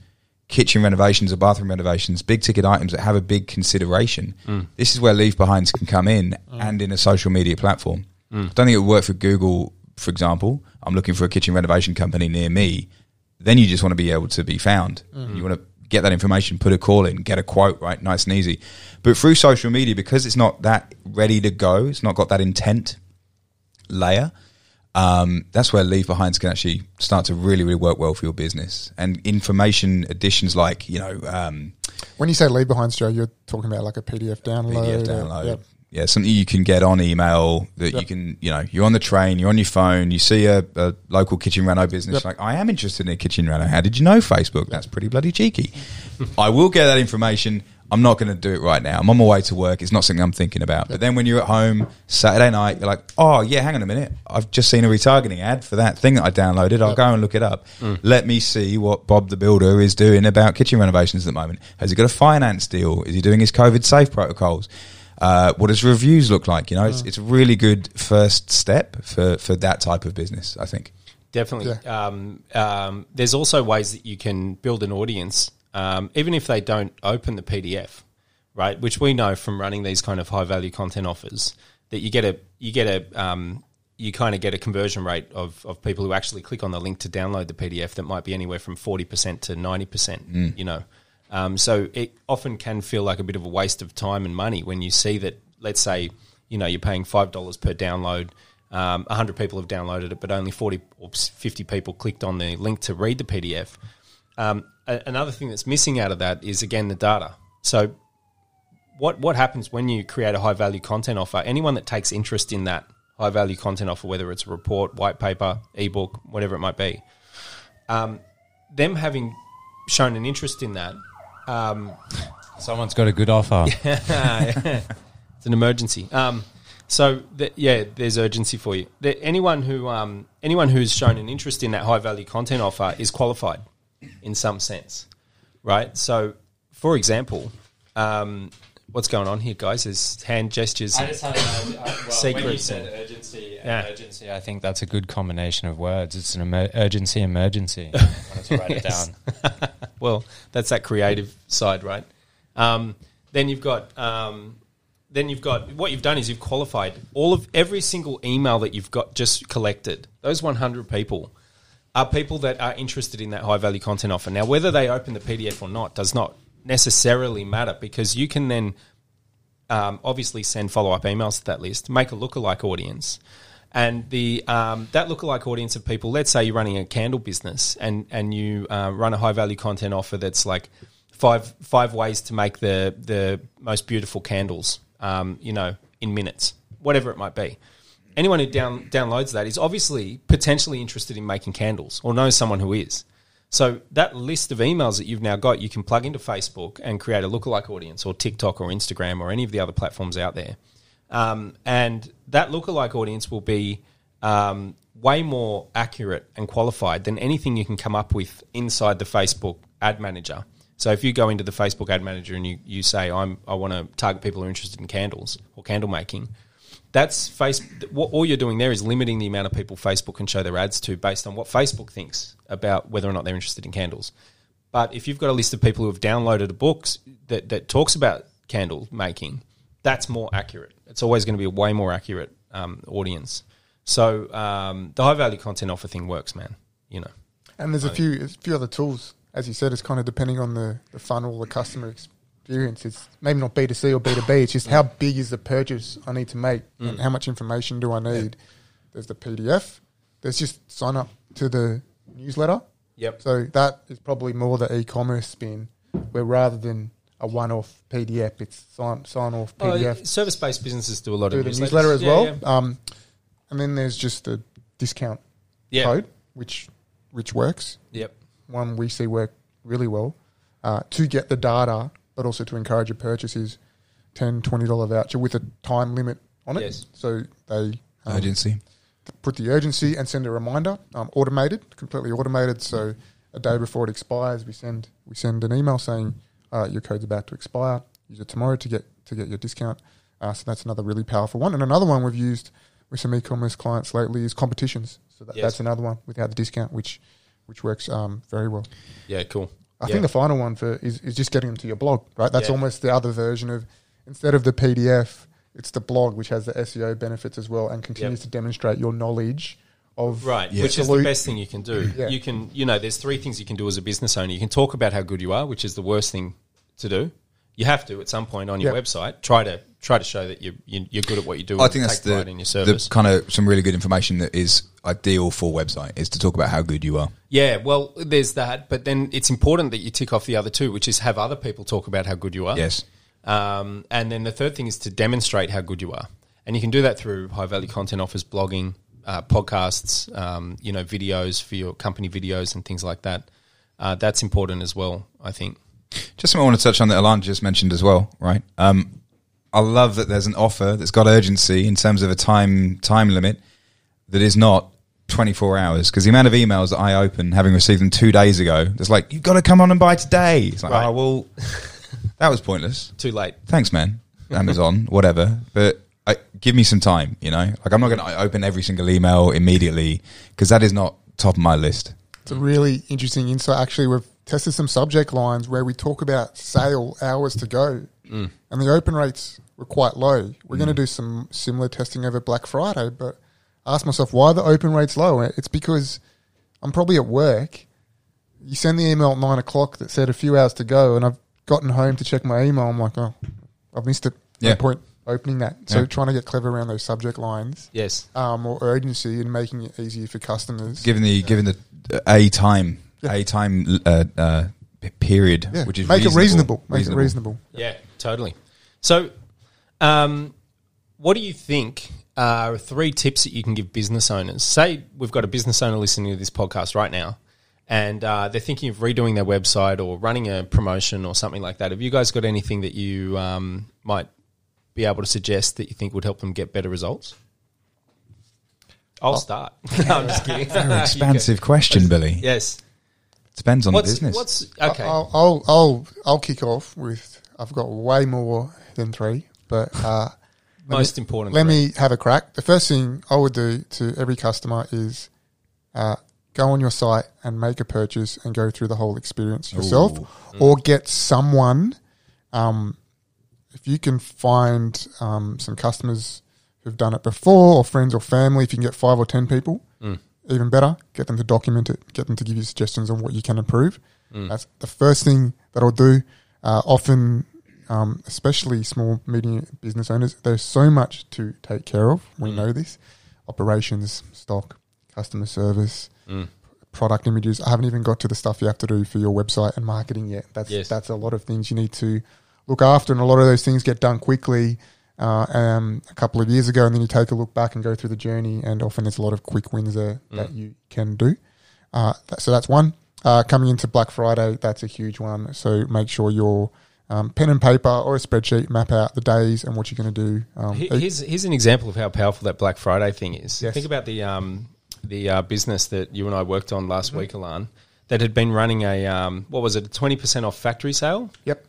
Speaker 2: kitchen renovations or bathroom renovations, big ticket items that have a big consideration. Mm. This is where leave behinds can come in and in a social media platform. I don't think it would work for Google, for example. I'm looking for a kitchen renovation company near me. Then you just want to be able to be found. You want to get that information, put a call in, get a quote, right? Nice and easy. But through social media, because it's not that ready to go, it's not got that intent layer. Um, that's where leave behinds can actually start to really, really work well for your business. And information additions like, you know, um,
Speaker 4: When you say leave behinds, Joe, you're talking about like a PDF download.
Speaker 2: PDF
Speaker 4: or- Yep.
Speaker 2: Yeah, something you can get on email that you can, you know, you're on the train, you're on your phone, you see a, a local kitchen reno business,
Speaker 4: Yep.
Speaker 2: like, I am interested in a kitchen reno. How did you know Facebook? That's pretty bloody cheeky. [laughs] I will get that information. I'm not going to do it right now. I'm on my way to work. It's not something I'm thinking about. But then when you're at home Saturday night, you're like, oh yeah, hang on a minute. I've just seen a retargeting ad for that thing that I downloaded. I'll go and look it up. Mm. Let me see what Bob the Builder is doing about kitchen renovations at the moment. Has he got a finance deal? Is he doing his COVID safe protocols? Uh, what does reviews look like? You know, it's, it's a really good first step for, for that type of business, I think.
Speaker 3: Definitely. Um, um, there's also ways that you can build an audience, um, even if they don't open the PDF, right? Which we know from running these kind of high value content offers that you get a you get a um, you kind of get a conversion rate of, of people who actually click on the link to download the PDF that might be anywhere from forty percent to ninety percent. You know, um, so it often can feel like a bit of a waste of time and money when you see that. Let's say you know you're paying five dollars per download. Um, 100 people have downloaded it, but only 40 or 50 people clicked on the link to read the PDF. Um, a- another thing that's missing out of that is again the data. So, what what happens when you create a high value content offer? Anyone that takes interest in that high value content offer, whether it's a report, white paper, ebook, whatever it might be, um, them having shown an interest in that, um,
Speaker 5: Someone's got a good offer. [laughs]
Speaker 3: it's an emergency. Um, so th- yeah, there's urgency for you. The, anyone who um, anyone who's shown an interest in that high value content offer is qualified in some sense, right? So, for example, um, what's going on here, guys? Is hand gestures.
Speaker 5: I just had an well, when you
Speaker 3: Secrets
Speaker 5: said
Speaker 3: and- Yeah.
Speaker 5: urgency, I think that's a good combination of words. It's an emer- urgency emergency. [laughs] I wanted to write it down. [laughs]
Speaker 3: well, that's that creative side, right? Um, then you've got um, then you've got what you've done is you've qualified all of every single email that you've got just collected. Those 100 people are people that are interested in that high value content offer. Now, whether they open the PDF or not does not necessarily matter because you can then um, obviously send follow up emails to that list, make a lookalike audience. And the um, that lookalike audience of people, let's say you're running a candle business and and you uh, run a high value content offer that's like five five ways to make the the most beautiful candles, um, you know, in minutes, whatever it might be. Anyone who down, downloads that is obviously potentially interested in making candles or knows someone who is. So that list of emails that you've now got, you can plug into Facebook and create a lookalike audience, or TikTok, or Instagram, or any of the other platforms out there. Um, and that lookalike audience will be um, way more accurate and qualified than anything you can come up with inside the Facebook ad manager. So if you go into the Facebook ad manager and you, you say, I'm, I want to target people who are interested in candles or candle making, that's face. What all you're doing there is limiting the amount of people Facebook can show their ads to based on what Facebook thinks about whether or not they're interested in candles. But if you've got a list of people who have downloaded a book that, that talks about candle making, that's more accurate. It's always going to be a way more accurate um, audience. So um, the high value content offer thing works, man. You know,
Speaker 4: And there's a few a few other tools. As you said, it's kind of depending on the, the funnel, the customer experience. It's maybe not B2C or B2B. It's just how big is the purchase I need to make and how much information do I need. There's the PDF. There's just sign up to the newsletter.
Speaker 3: Yep.
Speaker 4: So that is probably more the e-commerce spin, where rather than a one-off PDF, it's sign sign off PDF.
Speaker 3: service based businesses do a lot
Speaker 4: do
Speaker 3: of
Speaker 4: the
Speaker 3: newsletters.
Speaker 4: newsletter as
Speaker 3: Yeah,
Speaker 4: well.
Speaker 3: yeah.
Speaker 4: Um, and then there's just the discount
Speaker 3: Yeah.
Speaker 4: code, which which works.
Speaker 3: Yep.
Speaker 4: One we see work really well uh, to get the data, but also to encourage a purchase is 10 $20 voucher with a time limit on it.
Speaker 3: Yes.
Speaker 4: So they um,
Speaker 2: Urgency.
Speaker 4: put the urgency and send a reminder, um, automated, completely automated. So a day before it expires, we send we send an email saying uh, your code's about to expire. Use it tomorrow to get to get your discount. Uh, so that's another really powerful one. And another one we've used with some e-commerce clients lately is competitions. So that,
Speaker 3: Yes.
Speaker 4: that's another one without the discount, which which works um, very well.
Speaker 3: Yeah. Cool.
Speaker 4: I
Speaker 3: Yeah.
Speaker 4: think the final one for is, is just getting them to your blog, right? That's
Speaker 3: Yeah.
Speaker 4: almost the other version of instead of the PDF, it's the blog which has the SEO benefits as well and continues
Speaker 3: Yep.
Speaker 4: to demonstrate your knowledge of
Speaker 3: Right,
Speaker 2: Yeah.
Speaker 3: which is the best thing you can do.
Speaker 4: Yeah.
Speaker 3: You can, you know, there's three things you can do as a business owner. You can talk about how good you are, which is the worst thing to do. You have to at some point on your
Speaker 4: Yeah.
Speaker 3: website try to try to show that you, you you're good at what you do.
Speaker 2: I think that's the,
Speaker 3: in your
Speaker 2: the kind of some really good information that is ideal for website is to talk about how good you are.
Speaker 3: yeah, well, there's that, but then it's important that you tick off the other two, which is have other people talk about how good you are.
Speaker 2: Yes.
Speaker 3: Um, and then the third thing is to demonstrate how good you are, and you can do that through high value content offers, blogging, uh, podcasts, um, you know, videos for your company videos and things like that. Uh, that's important as well, I think.
Speaker 2: Just something I want to touch on that Alana just mentioned as well, right? Um, I love that there's an offer that's got urgency in terms of a time time limit that is not 24 hours because the amount of emails that I open, having received them two days ago, it's like you've got to come on and buy today. It's like,
Speaker 3: Right.
Speaker 2: oh well, [laughs] that was pointless.
Speaker 3: Too late.
Speaker 2: Thanks, man. Amazon, [laughs] whatever, but. I, give me some time, you know. Like I'm not going to open every single email immediately because that is not top of my list.
Speaker 4: It's a really interesting insight. Actually, we've tested some subject lines where we talk about sale hours to go, and the open rates were quite low. We're going to do some similar testing over Black Friday, but I asked myself why are the open rates low. It's because I'm probably at work. You send the email at nine o'clock that said a few hours to go, and I've gotten home to check my email. I'm like, oh, I've missed it. No
Speaker 2: Yeah.
Speaker 4: point opening that. So
Speaker 2: Yeah.
Speaker 4: trying to get clever around those subject lines
Speaker 3: Yes.
Speaker 4: um, or urgency and making it easier for customers.
Speaker 2: given the given the uh, a time
Speaker 4: Yeah.
Speaker 2: A time uh, uh, period,
Speaker 4: Yeah,
Speaker 2: which is
Speaker 4: make
Speaker 2: reasonable.
Speaker 4: it reasonable. Make it reasonable.
Speaker 3: Yeah, totally. So, um, what do you think are three tips that you can give business owners? Say we've got a business owner listening to this podcast right now, and uh, they're thinking of redoing their website or running a promotion or something like that. Have you guys got anything that you um, might be able to suggest that you think would help them get better results? I'll start. [laughs] No, I'm just kidding.
Speaker 2: Very [laughs] expansive question, Billy.
Speaker 3: yes.
Speaker 2: Depends on
Speaker 3: What's
Speaker 2: the business.
Speaker 3: what's okay?
Speaker 4: I'll, I'll I'll I'll kick off with. I've got way more than three, but uh, let [laughs]
Speaker 3: Most
Speaker 4: me,
Speaker 3: important.
Speaker 4: Let
Speaker 3: three.
Speaker 4: me have a crack. The first thing I would do to every customer is uh, go on your site and make a purchase and go through the whole experience yourself,
Speaker 2: Ooh.
Speaker 4: or get someone. Um, if you can find um, some customers who've done it before, or friends or family, if you can get five or ten people,
Speaker 3: Mm.
Speaker 4: Even better. Get them to document it. Get them to give you suggestions on what you can improve.
Speaker 3: Mm.
Speaker 4: That's the first thing that I'll do. Uh, often, um, especially small, medium business owners, there's so much to take care of. We
Speaker 3: Mm.
Speaker 4: know this: operations, stock, customer service,
Speaker 3: Mm.
Speaker 4: product images. I haven't even got to the stuff you have to do for your website and marketing yet. That's
Speaker 3: Yes.
Speaker 4: that's a lot of things you need to look after, and a lot of those things get done quickly. Uh, um, a couple of years ago, and then you take a look back and go through the journey, and often there's a lot of quick wins there that
Speaker 3: Mm.
Speaker 4: you can do. Uh, that, so that's one. Uh, coming into Black Friday, that's a huge one. So make sure your um, pen and paper or a spreadsheet map out the days and what you're going to do. Um,
Speaker 3: Here's here's an example of how powerful that Black Friday thing is.
Speaker 4: Yes.
Speaker 3: Think about the um, the uh, business that you and I worked on last
Speaker 4: Mm-hmm.
Speaker 3: week, Ilan, that had been running a um, what was it, a twenty percent off factory sale?
Speaker 4: yep.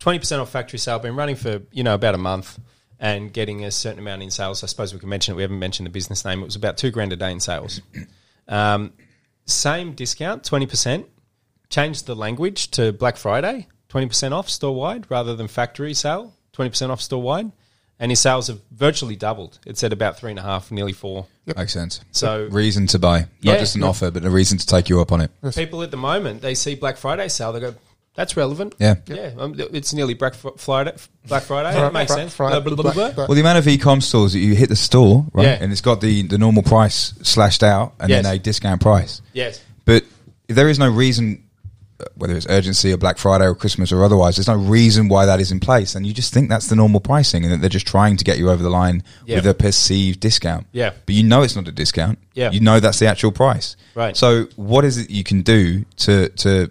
Speaker 3: Twenty percent off factory sale, been running for you know about a month and getting a certain amount in sales. I suppose we can mention it. We haven't mentioned the business name. It was about two grand a day in sales. [clears throat] Um, same discount, twenty percent. Changed the language to Black Friday, twenty percent off store wide rather than factory sale, twenty percent off store wide, and his sales have virtually doubled. It's at about three and a half, nearly four.
Speaker 2: Makes sense.
Speaker 3: So
Speaker 2: Reason to buy,
Speaker 3: Yeah.
Speaker 2: not just an offer, but a reason to take you up on it.
Speaker 3: people at the moment they see Black Friday sale, they go, "That's relevant."
Speaker 2: Yeah.
Speaker 3: Yeah, um, it's nearly Black Friday. Black Friday. It makes
Speaker 4: Fri-
Speaker 3: sense.
Speaker 4: Fri-
Speaker 3: Blah, blah, blah,
Speaker 4: Black-
Speaker 3: blah.
Speaker 2: Well, the amount of e-com stores that you hit the store, right,
Speaker 3: Yeah.
Speaker 2: and it's got the, the normal price slashed out and
Speaker 3: Yes.
Speaker 2: then a discount price.
Speaker 3: Yes.
Speaker 2: But if there is no reason, uh, whether it's urgency or Black Friday or Christmas or otherwise, there's no reason why that is in place, and you just think that's the normal pricing, and that they're just trying to get you over the line
Speaker 3: Yeah.
Speaker 2: with a perceived discount.
Speaker 3: Yeah.
Speaker 2: but you know it's not a discount.
Speaker 3: Yeah.
Speaker 2: you know that's the actual price.
Speaker 3: Right.
Speaker 2: So what is it you can do to to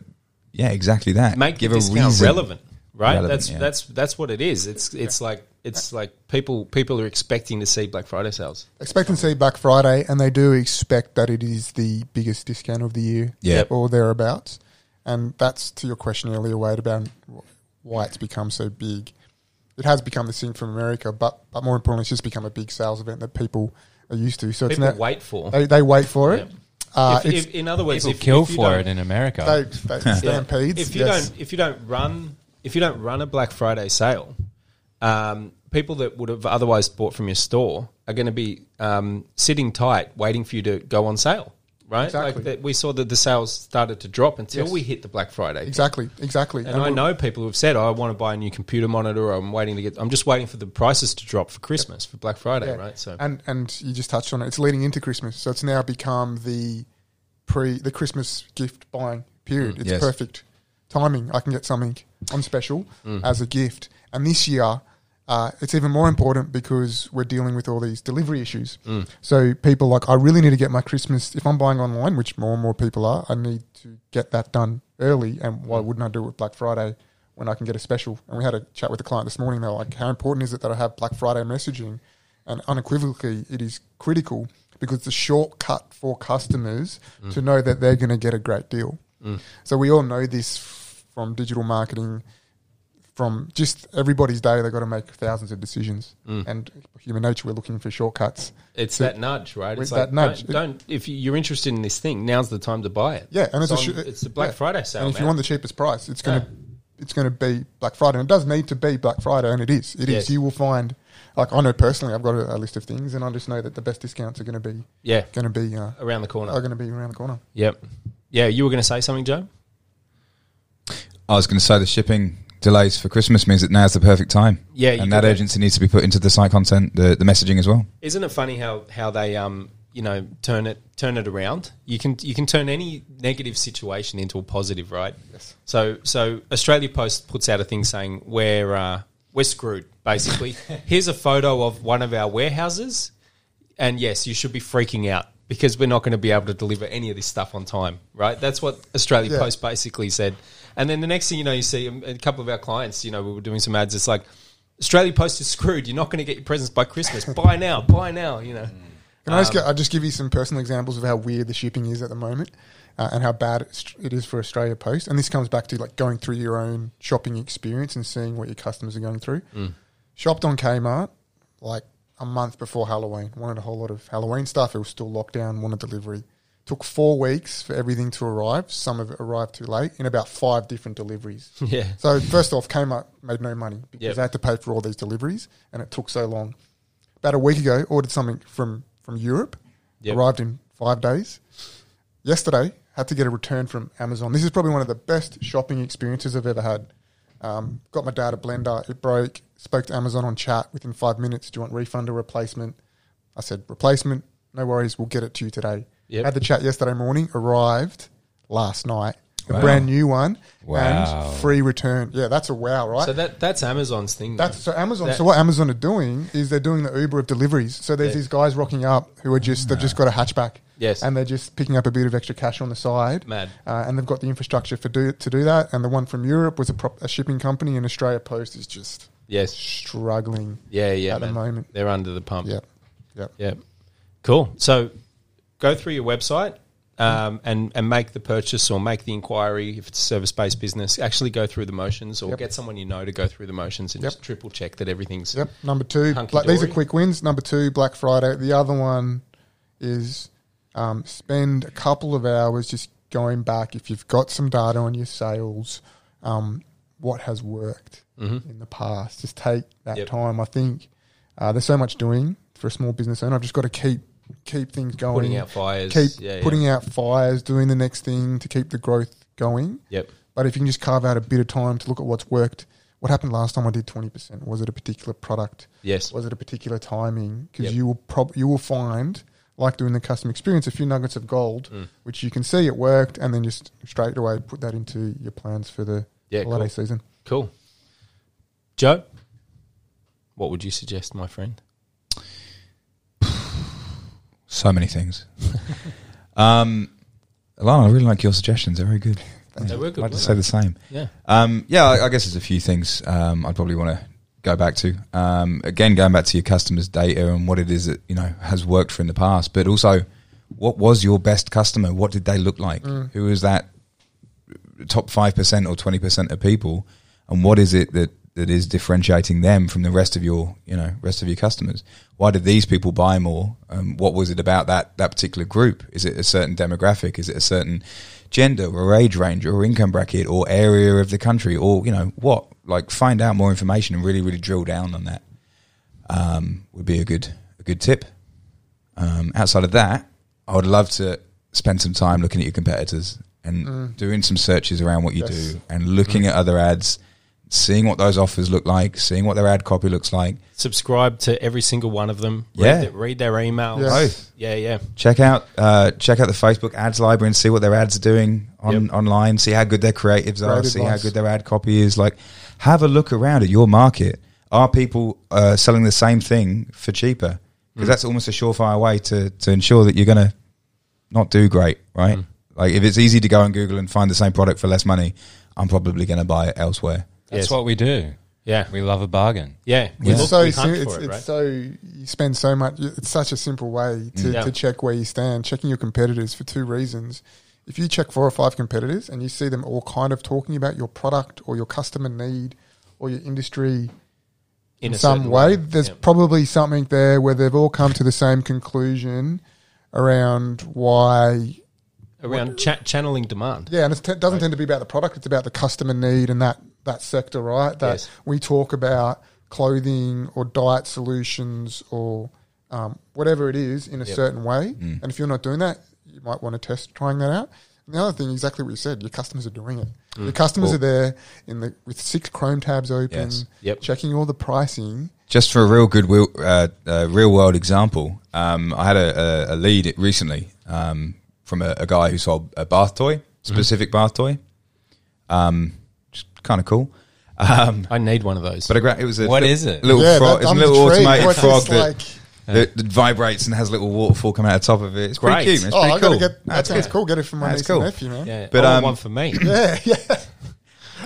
Speaker 2: yeah exactly that
Speaker 3: make
Speaker 2: give
Speaker 3: the
Speaker 2: a
Speaker 3: discount
Speaker 2: reason
Speaker 3: relevant, right?
Speaker 2: Relevant,
Speaker 3: that's
Speaker 2: yeah.
Speaker 3: that's that's what it is. It's it's like it's like people people are expecting to see Black Friday sales.
Speaker 4: Expect and see Black Friday, and they do expect that it is the biggest discount of the year,
Speaker 2: Yeah. Yep.
Speaker 4: or thereabouts. And that's to your question earlier, Wade, about why it's become so big. It has become this thing from America, but but more importantly, it's just become a big sales event that people are used to. So
Speaker 3: People
Speaker 4: it's now,
Speaker 3: wait for.
Speaker 4: they they wait for it.
Speaker 3: Yeah.
Speaker 4: Uh,
Speaker 3: if, if, in other words,
Speaker 5: People
Speaker 3: if,
Speaker 5: kill
Speaker 3: if you
Speaker 5: for
Speaker 3: don't-
Speaker 5: it in America.
Speaker 4: they, they stampedes.
Speaker 3: If you
Speaker 4: yes.
Speaker 3: don't if you don't run if you don't run a Black Friday sale, um, people that would have otherwise bought from your store are going to be um, sitting tight, waiting for you to go on sale. Right?
Speaker 4: Exactly.
Speaker 3: Like that we saw that the sales started to drop until
Speaker 4: Yes.
Speaker 3: we hit the Black Friday.
Speaker 4: exactly, exactly.
Speaker 3: And I know people who've said, oh, "I want to buy a new computer monitor. Or I'm waiting to get. I'm just waiting for the prices to drop for Christmas for Black Friday,
Speaker 4: Yeah.
Speaker 3: right?" So
Speaker 4: and and you just touched on it. It's leading into Christmas, so it's now become the pre the Christmas gift buying period. It's
Speaker 2: Yes.
Speaker 4: perfect timing. I can get something on special
Speaker 3: Mm.
Speaker 4: as a gift, and this year uh, it's even more important because we're dealing with all these delivery issues.
Speaker 3: Mm.
Speaker 4: So people like, I really need to get my Christmas. If I'm buying online, which more and more people are, I need to get that done early. And why wouldn't I do it with Black Friday when I can get a special? And we had a chat with the client this morning. They're like, how important is it that I have Black Friday messaging? And unequivocally, it is critical because it's a shortcut for customers to know that they're going to get a great deal. So we all know this from digital marketing, from just everybody's day. They've got to make thousands of decisions, and human nature, we're looking for shortcuts.
Speaker 3: It's
Speaker 4: So-
Speaker 3: that nudge, right?
Speaker 4: with
Speaker 3: It's
Speaker 4: that
Speaker 3: like,
Speaker 4: nudge.
Speaker 3: Don't, don't if you- you're interested in this thing, now's the time to buy it.
Speaker 4: Yeah, and it's,
Speaker 3: It's
Speaker 4: a
Speaker 3: on-
Speaker 4: sh-
Speaker 3: it's the Black
Speaker 4: yeah.
Speaker 3: Friday sale,
Speaker 4: And if you want the cheapest price, it's going to
Speaker 3: Yeah.
Speaker 4: it's going to be Black Friday. And it does need to be Black Friday, and it is. It is.
Speaker 3: Yes.
Speaker 4: You will find, like I know personally, I've got a, a list of things, and I just know that the best discounts are going to be
Speaker 3: Yeah,
Speaker 4: going to be uh,
Speaker 3: around the corner.
Speaker 4: are going to be around the corner.
Speaker 3: Yep. Yeah, you were going to say something, Joe?
Speaker 2: I was going to say the shipping delays for Christmas means that now's the perfect time.
Speaker 3: Yeah,
Speaker 2: and that urgency needs to be put into the site content, the, the messaging as well.
Speaker 3: Isn't it funny how how they um you know turn it turn it around? You can you can turn any negative situation into a positive, right?
Speaker 4: Yes.
Speaker 3: So so Australia Post puts out a thing saying we're uh, we're screwed. Basically, [laughs] here's a photo of one of our warehouses, and yes, you should be freaking out because we're not going to be able to deliver any of this stuff on time, right? That's what Australia
Speaker 4: Yeah.
Speaker 3: Post basically said. And then the next thing you know, you see a, couple of our clients. You know, we were doing some ads. It's like Australia Post is screwed. You're not going to get your presents by Christmas. [laughs] buy now, buy now. You know. Mm.
Speaker 4: Can I just um, get, I'll just give you some personal examples of how weird the shipping is at the moment uh, and how bad it is for Australia Post. And this comes back to like going through your own shopping experience and seeing what your customers are going through. Mm. Shopped on Kmart like a month before Halloween. Wanted a whole lot of Halloween stuff. It was still locked down. Wanted delivery. Took four weeks for everything to arrive. Some of it arrived too late in about five different deliveries. [laughs]
Speaker 3: Yeah.
Speaker 4: So first off, Kmart made no money because
Speaker 3: Yep.
Speaker 4: they had to pay for all these deliveries, and it took so long. About a week ago, ordered something from from Europe,
Speaker 3: Yep.
Speaker 4: arrived in five days. Yesterday, had to get a return from Amazon. This is probably one of the best shopping experiences I've ever had. Um, got my dad a blender. It broke. Spoke to Amazon on chat within five minutes. Do you want refund or replacement? I said replacement. No worries. We'll get it to you today.
Speaker 3: Yep.
Speaker 4: Had the chat yesterday morning. Arrived last night. A
Speaker 2: Wow.
Speaker 4: brand new one
Speaker 5: Wow.
Speaker 4: and free return. Yeah, that's a wow, right?
Speaker 3: So that that's Amazon's thing.
Speaker 4: That's so Amazon.
Speaker 3: That-
Speaker 4: so what Amazon are doing is they're doing the Uber of deliveries. So there's
Speaker 3: Yeah.
Speaker 4: these guys rocking up who are just they've just got a hatchback.
Speaker 3: Yes.
Speaker 4: and they're just picking up a bit of extra cash on the side.
Speaker 3: Mad.
Speaker 4: uh, and they've got the infrastructure for do to do that. And the one from Europe was a, prop, a shipping company, and Australia Post is just
Speaker 3: yes.
Speaker 4: struggling.
Speaker 3: Yeah, yeah.
Speaker 4: at the moment.
Speaker 3: they're under the pump.
Speaker 4: Yep, yep.
Speaker 3: Yeah. Cool. So go through your website um, and, and make the purchase or make the inquiry if it's a service based business. Actually go through the motions or
Speaker 4: Yep.
Speaker 3: get someone you know to go through the motions and
Speaker 4: Yep.
Speaker 3: just triple check that everything's.
Speaker 4: Yep. Number two, Black, these are quick wins. Number two, Black Friday. The other one is um, spend a couple of hours just going back. If you've got some data on your sales, um, what has worked in the past? Just take that
Speaker 3: Mm-hmm.
Speaker 4: Time. I think uh, there's so much doing for a small business owner. I've just got to keep keep things going.
Speaker 3: Putting out fires.
Speaker 4: Keep
Speaker 3: Yeah, yeah.
Speaker 4: putting out fires, doing the next thing to keep the growth going.
Speaker 3: Yep.
Speaker 4: But if you can just carve out a bit of time to look at what's worked, what happened last time I did twenty percent? Was it a particular product?
Speaker 3: Yes.
Speaker 4: Was it a particular timing? Because
Speaker 3: Yep.
Speaker 4: you will prob- you will find, like doing the custom experience, a few nuggets of gold,
Speaker 3: Mm.
Speaker 4: which you can see it worked, and then just straight away put that into your plans for the
Speaker 3: Yeah,
Speaker 4: holiday
Speaker 3: cool.
Speaker 4: season.
Speaker 3: Cool. Joe, what would you suggest, my friend?
Speaker 2: So many things. [laughs] um, Ilan, I really like your suggestions. They're very good.
Speaker 3: They were good,
Speaker 2: I'd like to say the same.
Speaker 3: Yeah.
Speaker 2: Um, yeah, I, I guess there's a few things um, I'd probably want to go back to. Um, again, going back to your customers' data and what it is that you know has worked for in the past, but also what was your best customer? What did they look like? Who was that top five percent or twenty percent of people? And what is it that that is differentiating them from the rest of your you know rest of your customers? Why did these people buy more? Um, what was it about that that particular group? Is it a certain demographic? Is it a certain gender or age range or income bracket or area of the country or you know what? Like find out more information and really really drill down on that. Um, would be a good a good tip. Um, outside of that, I would love to spend some time looking at your competitors and doing some searches around what you
Speaker 4: Yes.
Speaker 2: do and looking at other ads, seeing what those offers look like, seeing what their ad copy looks like.
Speaker 3: Subscribe to every single one of them.
Speaker 2: Yeah.
Speaker 3: Read, the, read their emails.
Speaker 4: Yeah.
Speaker 2: Both.
Speaker 3: Yeah, yeah.
Speaker 2: Check out uh, check out the Facebook ads library and see what their ads are doing on
Speaker 3: Yep.
Speaker 2: online. See how good their creatives are.
Speaker 4: Great
Speaker 2: see how good their ad copy is. Like, have a look around at your market are people uh, selling the same thing for cheaper? Because that's almost a surefire way to to ensure that you're going to not do great, right? Like if it's easy to go on Google and find the same product for less money, I'm probably going to buy it elsewhere.
Speaker 5: That's
Speaker 3: Yes.
Speaker 5: what we do.
Speaker 3: Yeah,
Speaker 5: We love a bargain.
Speaker 3: yeah. We
Speaker 4: It's
Speaker 3: look,
Speaker 4: so
Speaker 3: we hunt
Speaker 4: sim-
Speaker 3: for
Speaker 4: it's,
Speaker 3: it,
Speaker 4: it's
Speaker 3: right?
Speaker 4: so you spend so much. It's such a simple way to, mm.
Speaker 3: Yeah.
Speaker 4: to check where you stand. Checking your competitors for two reasons. If you check four or five competitors and you see them all kind of talking about your product or your customer need or your industry in,
Speaker 3: a
Speaker 4: some
Speaker 3: certain
Speaker 4: way, there's
Speaker 3: Yeah.
Speaker 4: probably something there where they've all come to the same conclusion around why.
Speaker 3: around cha- channeling demand.
Speaker 4: Yeah, and it t- doesn't tend to be about the product; it's about the customer need and that that sector, right? That
Speaker 3: Yes.
Speaker 4: we talk about clothing or diet solutions or um, whatever it is in a
Speaker 3: Yep.
Speaker 4: certain way. And if you're not doing that, you might want to test trying that out. And the other thing, exactly what you said, your customers are doing it. Your customers
Speaker 2: Well-
Speaker 4: are there in the with six Chrome tabs open,
Speaker 2: Yes.
Speaker 3: Yep.
Speaker 4: checking all the pricing.
Speaker 2: Just for a real good will, uh, uh, real world example, um, I had a, a, a lead recently um, from a, a guy who sold a bath toy, specific bath toy. Um, kind of cool. Um,
Speaker 3: I need one of those.
Speaker 2: but I gra- it was a
Speaker 5: What
Speaker 2: little,
Speaker 5: is it?
Speaker 2: Little
Speaker 4: Yeah,
Speaker 2: frog. It's a
Speaker 4: I'm
Speaker 2: little
Speaker 4: intrigued.
Speaker 2: automated
Speaker 4: What's
Speaker 2: frog
Speaker 4: this
Speaker 2: that,
Speaker 4: like?
Speaker 2: that, that vibrates and has a little waterfall coming out of the top of it. It's
Speaker 3: Great.
Speaker 2: pretty cute. It's
Speaker 4: Oh,
Speaker 2: pretty
Speaker 4: I
Speaker 2: cool.
Speaker 4: gotta get that
Speaker 2: That's
Speaker 4: sounds
Speaker 2: good.
Speaker 4: cool. Get it from my
Speaker 2: That's
Speaker 4: niece
Speaker 2: cool.
Speaker 4: and nephew, man.
Speaker 3: yeah,
Speaker 2: But, um,
Speaker 3: one for me. [laughs]
Speaker 4: Yeah, yeah.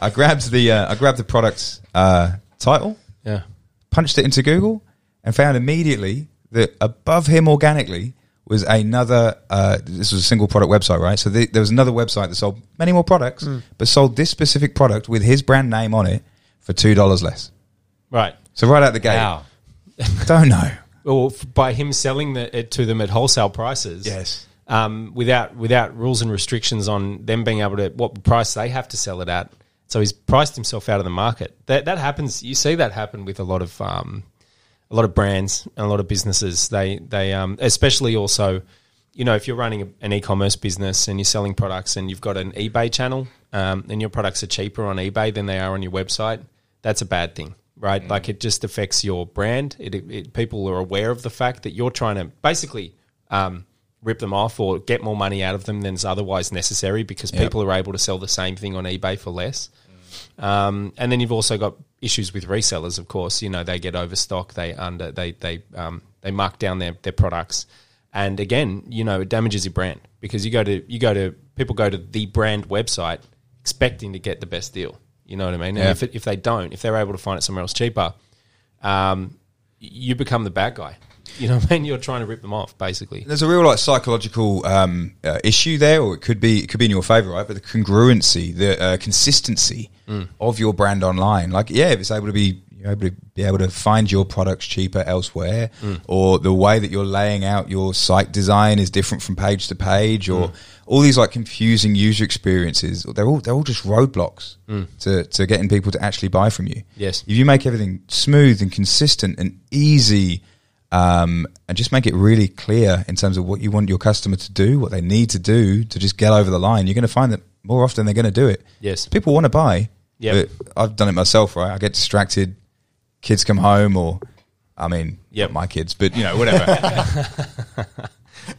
Speaker 2: I grabbed the uh, I grabbed the product uh, title,
Speaker 3: yeah.
Speaker 2: punched it into Google, and found immediately that above him organically was another. Uh, this was a single product website, right? So the, there was another website that sold many more products, but sold this specific product with his brand name on it for two dollars less.
Speaker 3: Right.
Speaker 2: So right out the gate,
Speaker 5: Wow. [laughs]
Speaker 2: don't know.
Speaker 3: Or by him selling the, it to them at wholesale prices.
Speaker 2: Yes.
Speaker 3: Um, without without rules and restrictions on them being able to what price they have to sell it at. So he's priced himself out of the market. That that happens. You see that happen with a lot of um, a lot of brands and a lot of businesses. They they um, especially also, you know, if you're running a- an e-commerce business and you're selling products and you've got an eBay channel um, and your products are cheaper on eBay than they are on your website, that's a bad thing, right? Like it just affects your brand. It, it people are aware of the fact that you're trying to basically. Um, rip them off or get more money out of them than is otherwise necessary because people are able to sell the same thing on eBay for less. Um, and then you've also got issues with resellers, of course. You know, they get overstock, they under they they um, they mark down their, their products. And again, you know, it damages your brand because you go to you go to people go to the brand website expecting to get the best deal. You know what I mean? And if it, if they don't, if they're able to find it somewhere else cheaper, um, you become the bad guy. You know [laughs] what I mean? You're trying to rip them off, basically.
Speaker 2: There's a real like psychological um, uh, issue there, or it could be it could be in your favor, right? But the congruency, the uh, consistency of your brand online, like yeah, if it's able to be you're able to be able to find your products cheaper elsewhere, or the way that you're laying out your site design is different from page to page, or all these like confusing user experiences, they're all they're all just roadblocks to to getting people to actually buy from you.
Speaker 3: Yes.
Speaker 2: if you make everything smooth and consistent and easy um, and just make it really clear in terms of what you want your customer to do, what they need to do to just get over the line, you're going to find that more often they're going to do it.
Speaker 3: Yes.
Speaker 2: People want to buy.
Speaker 3: Yeah,
Speaker 2: but I've done it myself, right? I get distracted, kids come home, or I mean, not my kids, but you know, whatever. [laughs]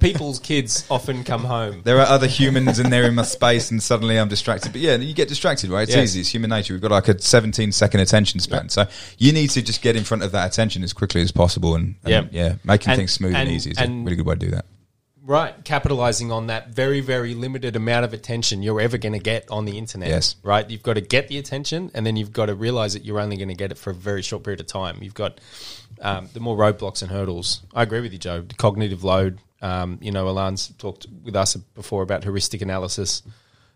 Speaker 3: People's kids often come home.
Speaker 2: there are other humans in there in my space, and suddenly I'm distracted. But yeah, you get distracted, right? It's
Speaker 3: Yes.
Speaker 2: easy. It's human nature. We've got like a 17 second attention span, so you need to just get in front of that attention as quickly as possible, and, and
Speaker 3: Yep.
Speaker 2: yeah, making
Speaker 3: And-
Speaker 2: things smooth and,
Speaker 3: and-
Speaker 2: easy is a really good way to do that.
Speaker 3: Right, capitalizing on that very, very limited amount of attention you're ever going to get on the internet.
Speaker 2: Yes.
Speaker 3: Right? You've got to get the attention and then you've got to realize that you're only going to get it for a very short period of time. You've got um, the more roadblocks and hurdles. I agree with you, Joe. The cognitive load. Um, you know, Ilan's talked with us before about heuristic analysis.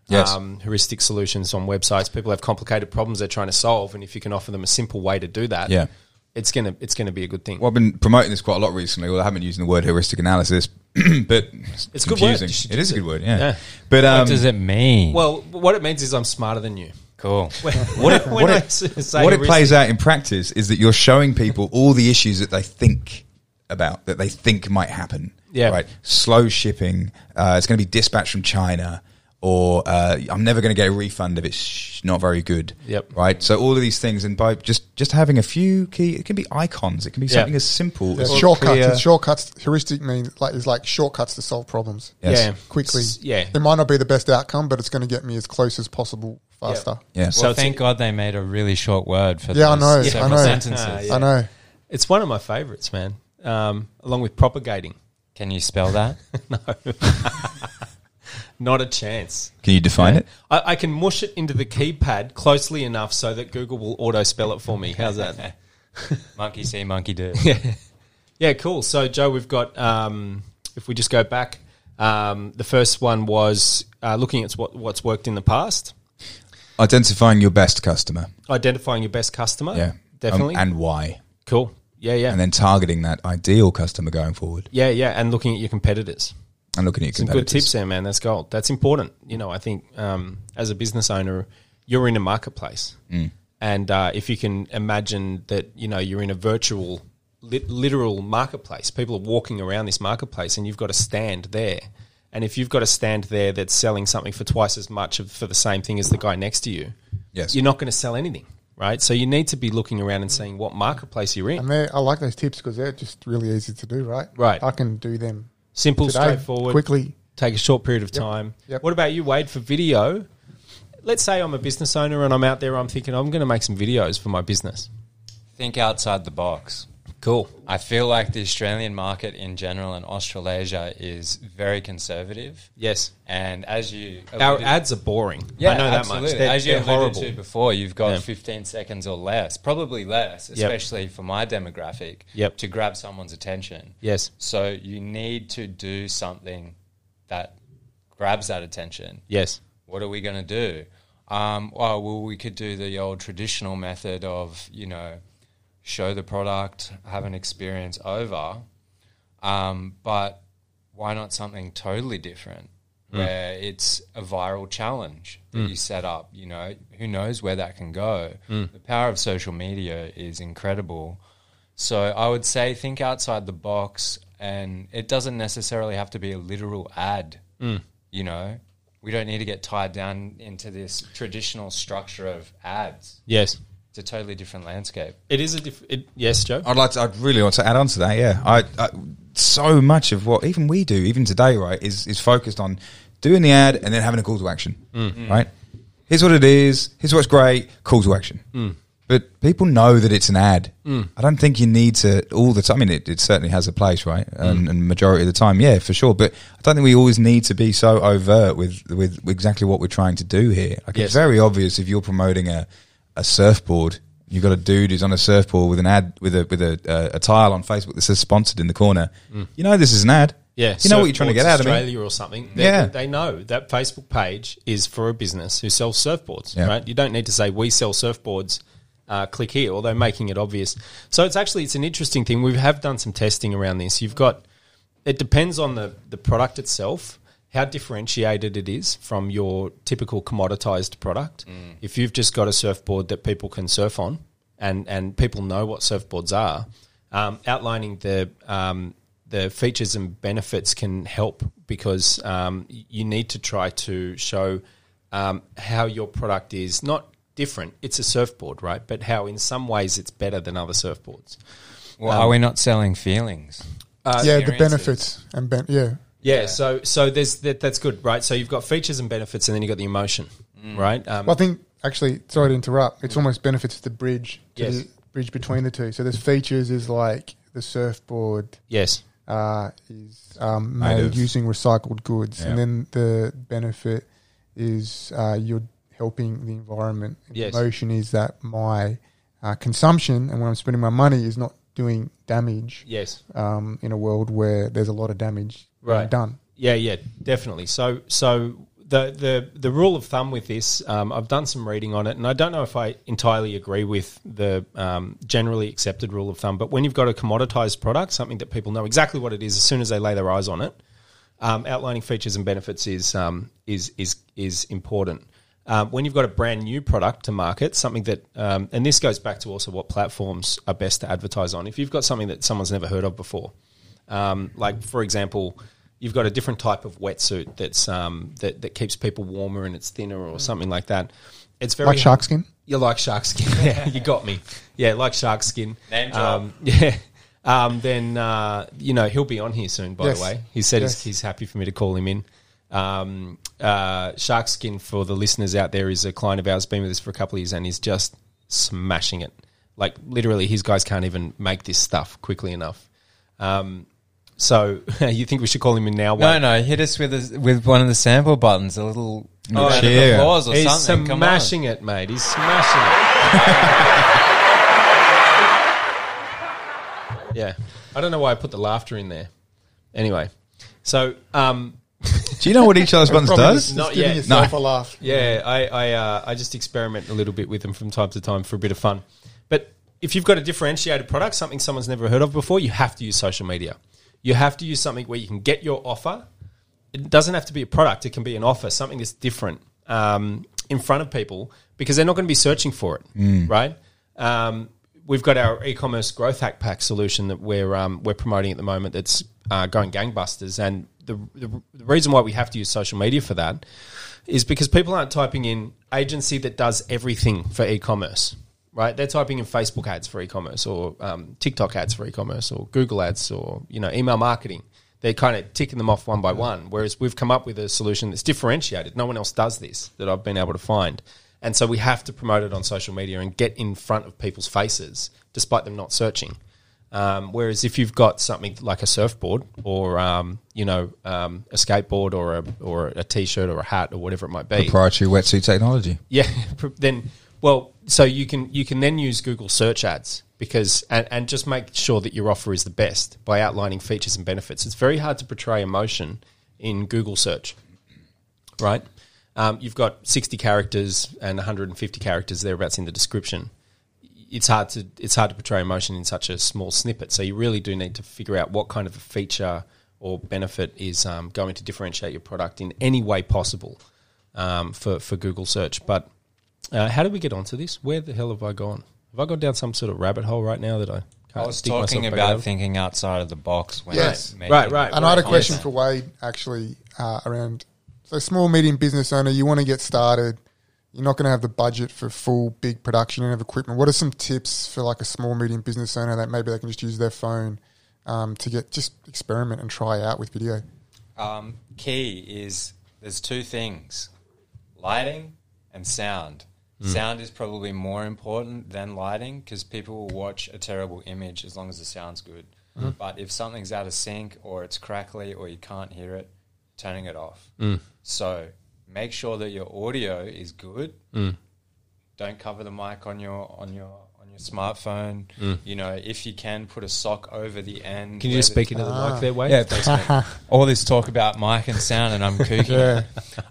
Speaker 2: Yes.
Speaker 3: Um, heuristic solutions on websites. People have complicated problems they're trying to solve, and if you can offer them a simple way to do that,
Speaker 2: Yeah.
Speaker 3: it's gonna it's gonna be a good thing.
Speaker 2: Well, I've been promoting this quite a lot recently. Well, I haven't used the word heuristic analysis, [clears throat] but it's,
Speaker 3: It's a good word.
Speaker 2: confusing. It is a good word, yeah.
Speaker 3: Yeah.
Speaker 2: But um,
Speaker 5: what does it mean?
Speaker 3: well, what it means is I'm smarter than you.
Speaker 5: cool. [laughs] [laughs]
Speaker 2: What it, what it, what it plays out in practice is that you're showing people all the issues that they think about, that they think might happen.
Speaker 3: Yeah.
Speaker 2: Right. Slow shipping. Uh, it's going to be dispatched from China. or uh, I'm never going to get a refund if it's not very good.
Speaker 3: Yep.
Speaker 2: Right. So all of these things, and by just just having a few key, it can be icons. It can be
Speaker 3: Yeah.
Speaker 2: something as simple
Speaker 4: Yeah,
Speaker 2: as
Speaker 4: shortcuts. And shortcuts. Heuristic means like is like shortcuts to solve problems
Speaker 2: Yes.
Speaker 3: Yeah.
Speaker 4: quickly.
Speaker 3: S- yeah.
Speaker 4: It might not be the best outcome, but it's going to get me as close as possible faster.
Speaker 2: Yes.
Speaker 3: So
Speaker 5: Well,
Speaker 3: it's-
Speaker 5: thank God they made a really short word for
Speaker 4: Yeah, I
Speaker 5: those
Speaker 4: know, I know.
Speaker 5: sentences.
Speaker 3: Ah, yeah.
Speaker 4: I know.
Speaker 3: It's one of my favorites, man. Um, along with propagating.
Speaker 5: Can you spell that? [laughs] No. [laughs]
Speaker 3: Not a chance.
Speaker 2: Can you define it?
Speaker 3: I, I can mush it into the keypad closely enough so that Google will auto spell it for me. How's that? [laughs]
Speaker 5: monkey see, monkey do.
Speaker 3: yeah, cool. So, Joe, we've got, um, if we just go back, um, the first one was uh, looking at what, what's worked in the past,
Speaker 2: Identifying your best customer.
Speaker 3: identifying your best customer.
Speaker 2: Yeah.
Speaker 3: Definitely.
Speaker 2: Um, and why.
Speaker 3: cool. Yeah, yeah.
Speaker 2: And then targeting that ideal customer going forward
Speaker 3: yeah, yeah. And looking at your competitors.
Speaker 2: and looking at
Speaker 3: Some good tips there, man. That's gold. That's important. You know, I think um, as a business owner, you're in a marketplace,
Speaker 2: Mm.
Speaker 3: and uh, if you can imagine that, you know, you're in a virtual, lit- literal marketplace. People are walking around this marketplace, and you've got a stand there. And if you've got a stand there that's selling something for twice as much of, for the same thing as the guy next to you,
Speaker 2: Yes.
Speaker 3: you're not going to sell anything, right? So you need to be looking around and seeing what marketplace you're in.
Speaker 4: And I like those tips because they're just really easy to do, right?
Speaker 3: Right.
Speaker 4: I can do them
Speaker 3: Simple,
Speaker 4: today,
Speaker 3: straightforward.
Speaker 4: quickly.
Speaker 3: take a short period of time.
Speaker 4: Yep.
Speaker 3: What about you, Wade, for video? Let's say I'm a business owner and I'm out there, I'm thinking I'm going to make some videos for my business.
Speaker 5: Think outside the box.
Speaker 3: Cool.
Speaker 5: I feel like the Australian market in general and Australasia is very conservative.
Speaker 3: Yes.
Speaker 5: And as you
Speaker 3: Our
Speaker 5: alluded-
Speaker 3: ads are boring.
Speaker 5: yeah,
Speaker 3: I know that
Speaker 5: absolutely.
Speaker 3: much. They're,
Speaker 5: as you alluded
Speaker 3: horrible.
Speaker 5: to before, you've got
Speaker 3: Yeah.
Speaker 5: 15 seconds or less, probably less, especially for my demographic,
Speaker 3: Yep.
Speaker 5: to grab someone's attention.
Speaker 3: Yes.
Speaker 5: So you need to do something that grabs that attention.
Speaker 3: Yes.
Speaker 5: What are we going to do? Um, well, well, we could do the old traditional method of, you know, show the product, have an experience over. Um, but why not something totally different hmm. where it's a viral challenge that hmm. you set up? You know, who knows where that can go? Hmm. The power of social media is incredible. So I would say think outside the box, and it doesn't necessarily have to be a literal ad. You know, we don't need to get tied down into this traditional structure of ads.
Speaker 3: Yes.
Speaker 5: It's a totally different landscape.
Speaker 3: It is a different. yes, Joe.
Speaker 2: I'd like to. I'd really want to add on to that. Yeah, I, I so much of what even we do, even today, right, is is focused on doing the ad and then having a call to action. Mm. Mm. Right. Here's what it is. Here's what's great. Call to action. Mm. But people know that it's an ad. I don't think you need to all the time. I mean, it, it certainly has a place, right? And, and majority of the time, yeah, for sure. But I don't think we always need to be so overt with with exactly what we're trying to do here. Like
Speaker 3: Yes.
Speaker 2: it's very obvious if you're promoting a a surfboard. You've got a dude who's on a surfboard with an ad with a with a uh, a tile on Facebook that says sponsored in the corner. You know this is an ad.
Speaker 3: Yeah,
Speaker 2: you know what you're trying to get out of.
Speaker 3: Australia or something. They,
Speaker 2: Yeah.
Speaker 3: they know that Facebook page is for a business who sells surfboards.
Speaker 2: Yeah.
Speaker 3: Right, you don't need to say we sell surfboards. Uh, click here, although making it obvious. So it's actually it's an interesting thing. We have done some testing around this. You've got it depends on the the product itself, how differentiated it is from your typical commoditized product. If you've just got a surfboard that people can surf on, and and people know what surfboards are, um, outlining the um, the features and benefits can help because um, you need to try to show um, how your product is not different. It's a surfboard, right? But how in some ways it's better than other surfboards.
Speaker 5: Well, are we not selling feelings?
Speaker 3: Uh,
Speaker 4: yeah, the benefits and ben- yeah,
Speaker 3: Yeah, so so there's that, that's good, right? So you've got features and benefits, and then you've got the emotion, right? Um,
Speaker 4: Well, I think actually, sorry to interrupt. It's almost benefits the bridge, to
Speaker 3: Yes.
Speaker 4: the bridge between the two. So there's features is like the surfboard
Speaker 3: yes,
Speaker 4: uh, is um,
Speaker 2: Made
Speaker 4: made using recycled goods,
Speaker 2: Yeah.
Speaker 4: and then the benefit is uh, you're helping the environment.
Speaker 3: Yes.
Speaker 4: The emotion is that my uh, consumption and when I'm spending my money is not doing damage
Speaker 3: yes,
Speaker 4: um, in a world where there's a lot of damage
Speaker 3: Right.
Speaker 4: done.
Speaker 3: yeah, yeah, definitely. So so the the the rule of thumb with this, um, I've done some reading on it, and I don't know if I entirely agree with the um, generally accepted rule of thumb. But when you've got a commoditized product, something that people know exactly what it is as soon as they lay their eyes on it, um, outlining features and benefits is um, is is is important. Um, when you've got a brand new product to market, something that, um, and this goes back to also what platforms are best to advertise on. If you've got something that someone's never heard of before, um, like for example, you've got a different type of wetsuit that's um, that that keeps people warmer and it's thinner or something like that. It's very
Speaker 4: Like shark skin.
Speaker 3: You like shark skin? [laughs] yeah, you got me. Yeah, like shark skin.
Speaker 5: Name drop.
Speaker 3: Um, [laughs] yeah. Um, then uh, you know he'll be on here soon. By
Speaker 4: Yes.
Speaker 3: the way, he said
Speaker 4: Yes.
Speaker 3: he's, he's happy for me to call him in. Um, uh, shark skin for the listeners out there is a client of ours, been with us for a couple of years, and he's just smashing it. Like literally, his guys can't even make this stuff quickly enough. Um, so [laughs] you think we should call him in now?
Speaker 5: No, no, hit us with a, with one of the sample buttons, a little
Speaker 3: Oh,
Speaker 5: round of applause or
Speaker 3: He's
Speaker 5: something.
Speaker 3: Smashing it, mate. He's smashing it. [laughs] yeah. I don't know why I put the laughter in there. Anyway, so um,
Speaker 2: Do you know what each of those buttons
Speaker 4: Probably
Speaker 2: does?
Speaker 4: just
Speaker 3: Not
Speaker 4: giving
Speaker 3: yet.
Speaker 4: yourself
Speaker 2: No.
Speaker 4: a laugh.
Speaker 3: yeah, I I, uh, I just experiment a little bit with them from time to time for a bit of fun. But if you've got a differentiated product, something someone's never heard of before, you have to use social media. You have to use something where you can get your offer. It doesn't have to be a product; it can be an offer, something that's different um, in front of people because they're not going to be searching for it, right? Um, we've got our e-commerce growth hack pack solution that we're um, we're promoting at the moment. That's uh, going gangbusters, and the, the the reason why we have to use social media for that is because people aren't typing in agency that does everything for e-commerce, right? They're typing in Facebook ads for e-commerce, or um, TikTok ads for e-commerce, or Google ads, or you know email marketing. They're kind of ticking them off one by one. Whereas we've come up with a solution that's differentiated. No one else does this that I've been able to find, and so we have to promote it on social media and get in front of people's faces, despite them not searching. Um, whereas if you've got something like a surfboard or um, you know um, a skateboard or a or a t-shirt or a hat or whatever it might be,
Speaker 2: Proprietary wetsuit technology.
Speaker 3: yeah, [laughs] then well, so you can you can then use Google search ads because and, and just make sure that your offer is the best by outlining features and benefits. It's very hard to portray emotion in Google search, right? Um, you've got sixty characters and one hundred and fifty characters thereabouts in the description. It's hard to it's hard to portray emotion in such a small snippet. So you really do need to figure out what kind of a feature or benefit is um, going to differentiate your product in any way possible um, for for Google search. But uh, how did we get onto this? Where the hell have I gone? Have I gone down some sort of rabbit hole right now that I can't
Speaker 5: I was
Speaker 3: dig
Speaker 5: talking
Speaker 3: myself
Speaker 5: about thinking outside of the box. When
Speaker 4: Yes.
Speaker 5: making-
Speaker 3: Right, right.
Speaker 4: And I had a question
Speaker 3: yes.
Speaker 4: for Wade actually uh, around so small medium business owner, you want to get started. You're not going to have the budget for full big production and have equipment. What are some tips for like a small medium business owner that maybe they can just use their phone um, to get just experiment and try out with video?
Speaker 5: Um, key is there's two things: lighting and sound. Sound is probably more important than lighting because people will watch a terrible image as long as the sound's good. But if something's out of sync or it's crackly or you can't hear it, turning it off. So make sure that your audio is good. Don't cover the mic on your on your on your smartphone. You know, if you can, put a sock over the end.
Speaker 3: Can you just speak into the mic there, Wade?
Speaker 5: yeah, thanks. [laughs] All this talk about mic and sound, and I'm [laughs] kooking.
Speaker 4: Yeah.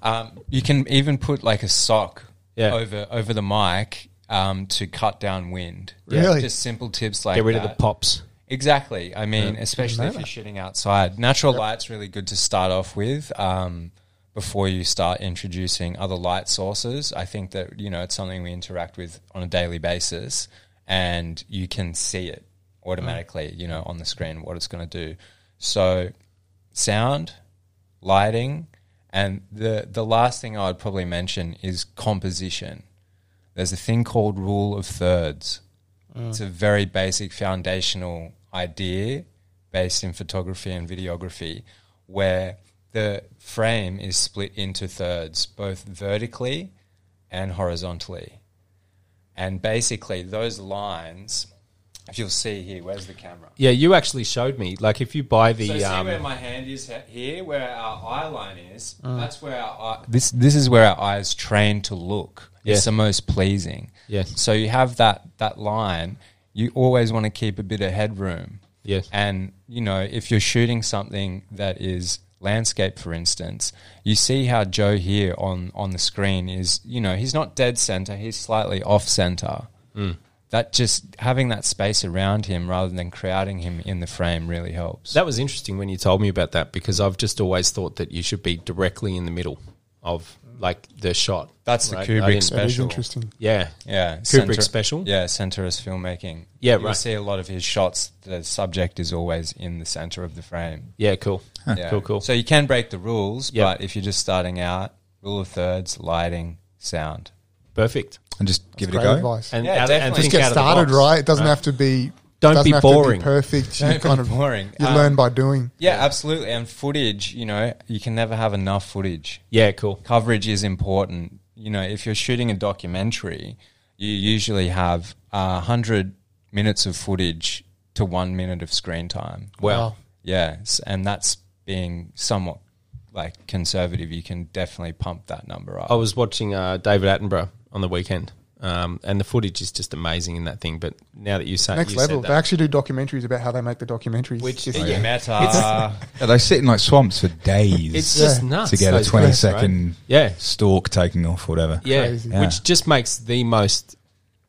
Speaker 5: Um, you can even put like a sock
Speaker 3: Yeah.
Speaker 5: over over the mic um, to cut down wind.
Speaker 4: Really?
Speaker 5: Just simple tips like
Speaker 3: Get rid
Speaker 5: that.
Speaker 3: of the pops.
Speaker 5: Exactly. I mean, especially if you're shitting outside. Natural light's really good to start off with um, before you start introducing other light sources. I think that, you know, it's something we interact with on a daily basis and you can see it automatically, mm. you know, on the screen, what it's going to do. So, sound, lighting, and the, the last thing I would probably mention is composition. There's a thing called rule of thirds. Mm. It's a very basic foundational idea based in photography and videography where the frame is split into thirds, both vertically and horizontally. And basically, those lines, if you'll see here, where's the camera?
Speaker 3: Yeah, you actually showed me. Like, if you buy the
Speaker 5: So see
Speaker 3: um,
Speaker 5: where my hand is here, where our eye line is. That's where our eye, this this is where our eyes train to look.
Speaker 3: Yeah.
Speaker 5: It's the most pleasing.
Speaker 3: Yes.
Speaker 5: So you have that that line. You always want to keep a bit of headroom.
Speaker 3: Yes.
Speaker 5: And you know, if you're shooting something that is landscape, for instance, you see how Joe here on on the screen is. You know, he's not dead center. He's slightly off center. Hmm. That just having that space around him rather than crowding him in the frame really helps.
Speaker 3: That was interesting when you told me about that because I've just always thought that you should be directly in the middle of like the shot.
Speaker 5: That's the
Speaker 3: right? I
Speaker 5: Kubrick
Speaker 3: didn't-
Speaker 4: That is
Speaker 5: special.
Speaker 4: interesting.
Speaker 3: Yeah,
Speaker 5: Yeah,
Speaker 3: Kubrick special?
Speaker 5: Yeah, centerist filmmaking.
Speaker 3: Yeah,
Speaker 5: you
Speaker 3: right.
Speaker 5: see a lot of his shots. The subject is always in the center of the frame.
Speaker 3: yeah, cool,
Speaker 5: Yeah.
Speaker 3: cool, cool.
Speaker 5: So you can break the rules,
Speaker 3: Yeah.
Speaker 5: but if you're just starting out, rule of thirds, lighting, sound.
Speaker 3: Perfect.
Speaker 2: and just give it a go.
Speaker 4: advice.
Speaker 3: And,
Speaker 5: Yeah,
Speaker 3: out, and
Speaker 5: definitely.
Speaker 3: think
Speaker 4: Just get
Speaker 3: out of the
Speaker 4: started, right? It doesn't have to be.
Speaker 3: Don't be boring.
Speaker 4: Be perfect. You
Speaker 5: Don't
Speaker 4: kind
Speaker 5: be
Speaker 4: of
Speaker 5: boring.
Speaker 4: you
Speaker 5: Um,
Speaker 4: learn by doing.
Speaker 5: Yeah, absolutely. And footage, you know, you can never have enough footage.
Speaker 3: Yeah, cool.
Speaker 5: Coverage is important. You know, if you're shooting a documentary, you usually have a hundred minutes of footage to one minute of screen time.
Speaker 3: Wow.
Speaker 5: Yes, and that's being somewhat like conservative. You can definitely pump that number up.
Speaker 3: I was watching uh, David Attenborough on the weekend, um, and the footage is just amazing in that thing. But now that you say
Speaker 4: Next
Speaker 3: you
Speaker 4: level.
Speaker 3: said
Speaker 4: They actually do documentaries about how they make the documentaries.
Speaker 3: Which is- yeah.
Speaker 5: Meta.
Speaker 2: Yeah, they sit in like swamps for days
Speaker 3: it's
Speaker 4: Yeah.
Speaker 3: just nuts
Speaker 2: to get a
Speaker 3: those
Speaker 2: twenty
Speaker 3: guys, right? Yeah,
Speaker 2: stalk taking off, or whatever.
Speaker 3: yeah,
Speaker 2: Yeah.
Speaker 3: which just makes the most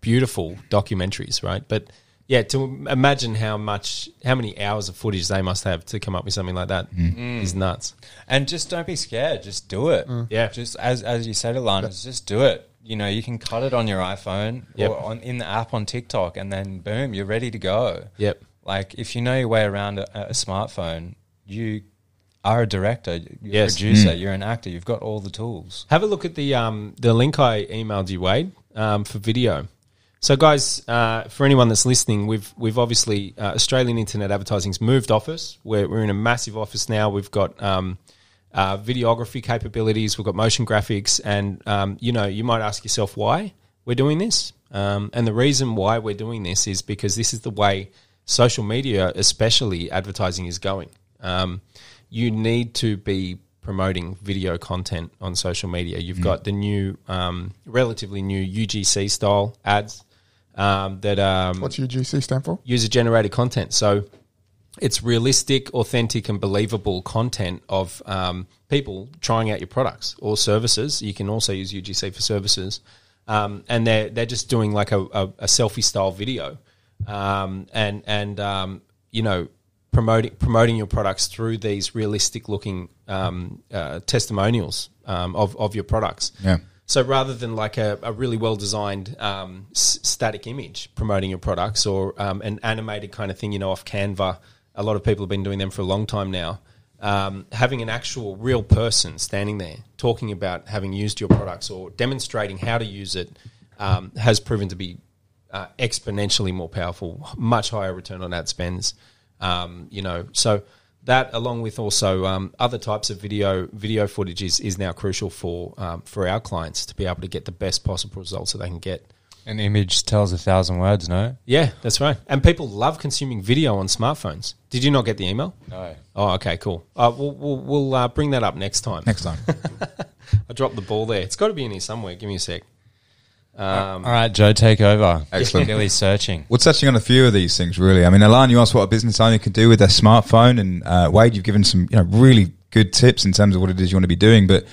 Speaker 3: beautiful documentaries, right? But yeah, to imagine how much, how many hours of footage they must have to come up with something like that is nuts.
Speaker 5: and just don't be scared. Just do it.
Speaker 3: Yeah.
Speaker 5: Just as as you said, Ilan, just do it. You know, you can cut it on your iPhone
Speaker 3: Yep.
Speaker 5: or on in the app on TikTok, and then boom, you're ready to go.
Speaker 3: Yep.
Speaker 5: Like if you know your way around a, a smartphone, you are a director, you're
Speaker 3: Yes.
Speaker 5: a producer, you're an actor. You've got all the tools.
Speaker 3: Have a look at the um, the link I emailed you, Wade, um, for video. So, guys, uh, for anyone that's listening, we've we've obviously uh, Australian Internet Advertising's moved office. We're we're in a massive office now. We've got um, uh, videography capabilities. We've got motion graphics, and um, you know, you might ask yourself why we're doing this. Um, and the reason why we're doing this is because this is the way social media, especially advertising, is going. Um, you need to be promoting video content on social media. You've got the new, um, relatively new UGC style ads um, that um,
Speaker 4: What's UGC stand for?
Speaker 3: user generated content. So it's realistic, authentic, and believable content of um, people trying out your products or services. You can also use UGC for services, um, and they're they're just doing like a, a, a selfie style video, um, and and um, you know promoting promoting your products through these realistic looking um, uh, testimonials um, of of your products.
Speaker 2: Yeah.
Speaker 3: So rather than like a, a really well designed um, s- static image promoting your products or um, an animated kind of thing, you know, off Canva, a lot of people have been doing them for a long time now. Um, having an actual real person standing there talking about having used your products or demonstrating how to use it um, has proven to be uh, exponentially more powerful, much higher return on ad spends. Um, you know, so that along with also um, other types of video video footage is, is now crucial for um, for our clients to be able to get the best possible results that they can get.
Speaker 5: An image tells a thousand words. No,
Speaker 3: Yeah, that's right. And people love consuming video on smartphones. Did you not get the email?
Speaker 5: no.
Speaker 3: Oh, okay, cool. Uh, we'll we'll, we'll uh, bring that up next time.
Speaker 2: Next time. [laughs]
Speaker 3: I dropped the ball there. It's got to be in here somewhere. Give me a sec. Um,
Speaker 5: All right, Joe, take over.
Speaker 2: Excellent.
Speaker 5: Billy's searching.
Speaker 2: We're touching on a few of these things, really. I mean, Ilan, you asked what a business owner can do with their smartphone, and uh, Wade, you've given some, you know, really good tips in terms of what it is you want to be doing. But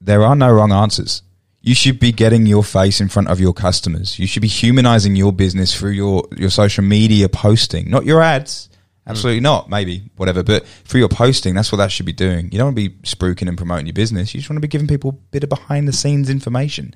Speaker 2: there are no wrong answers. You should be getting your face in front of your customers. You should be humanizing your business through your your social media posting, not your ads. Absolutely not. Maybe whatever, but for your posting, that's what that should be doing. You don't want to be spruiking and promoting your business. You just want to be giving people a bit of behind the scenes information,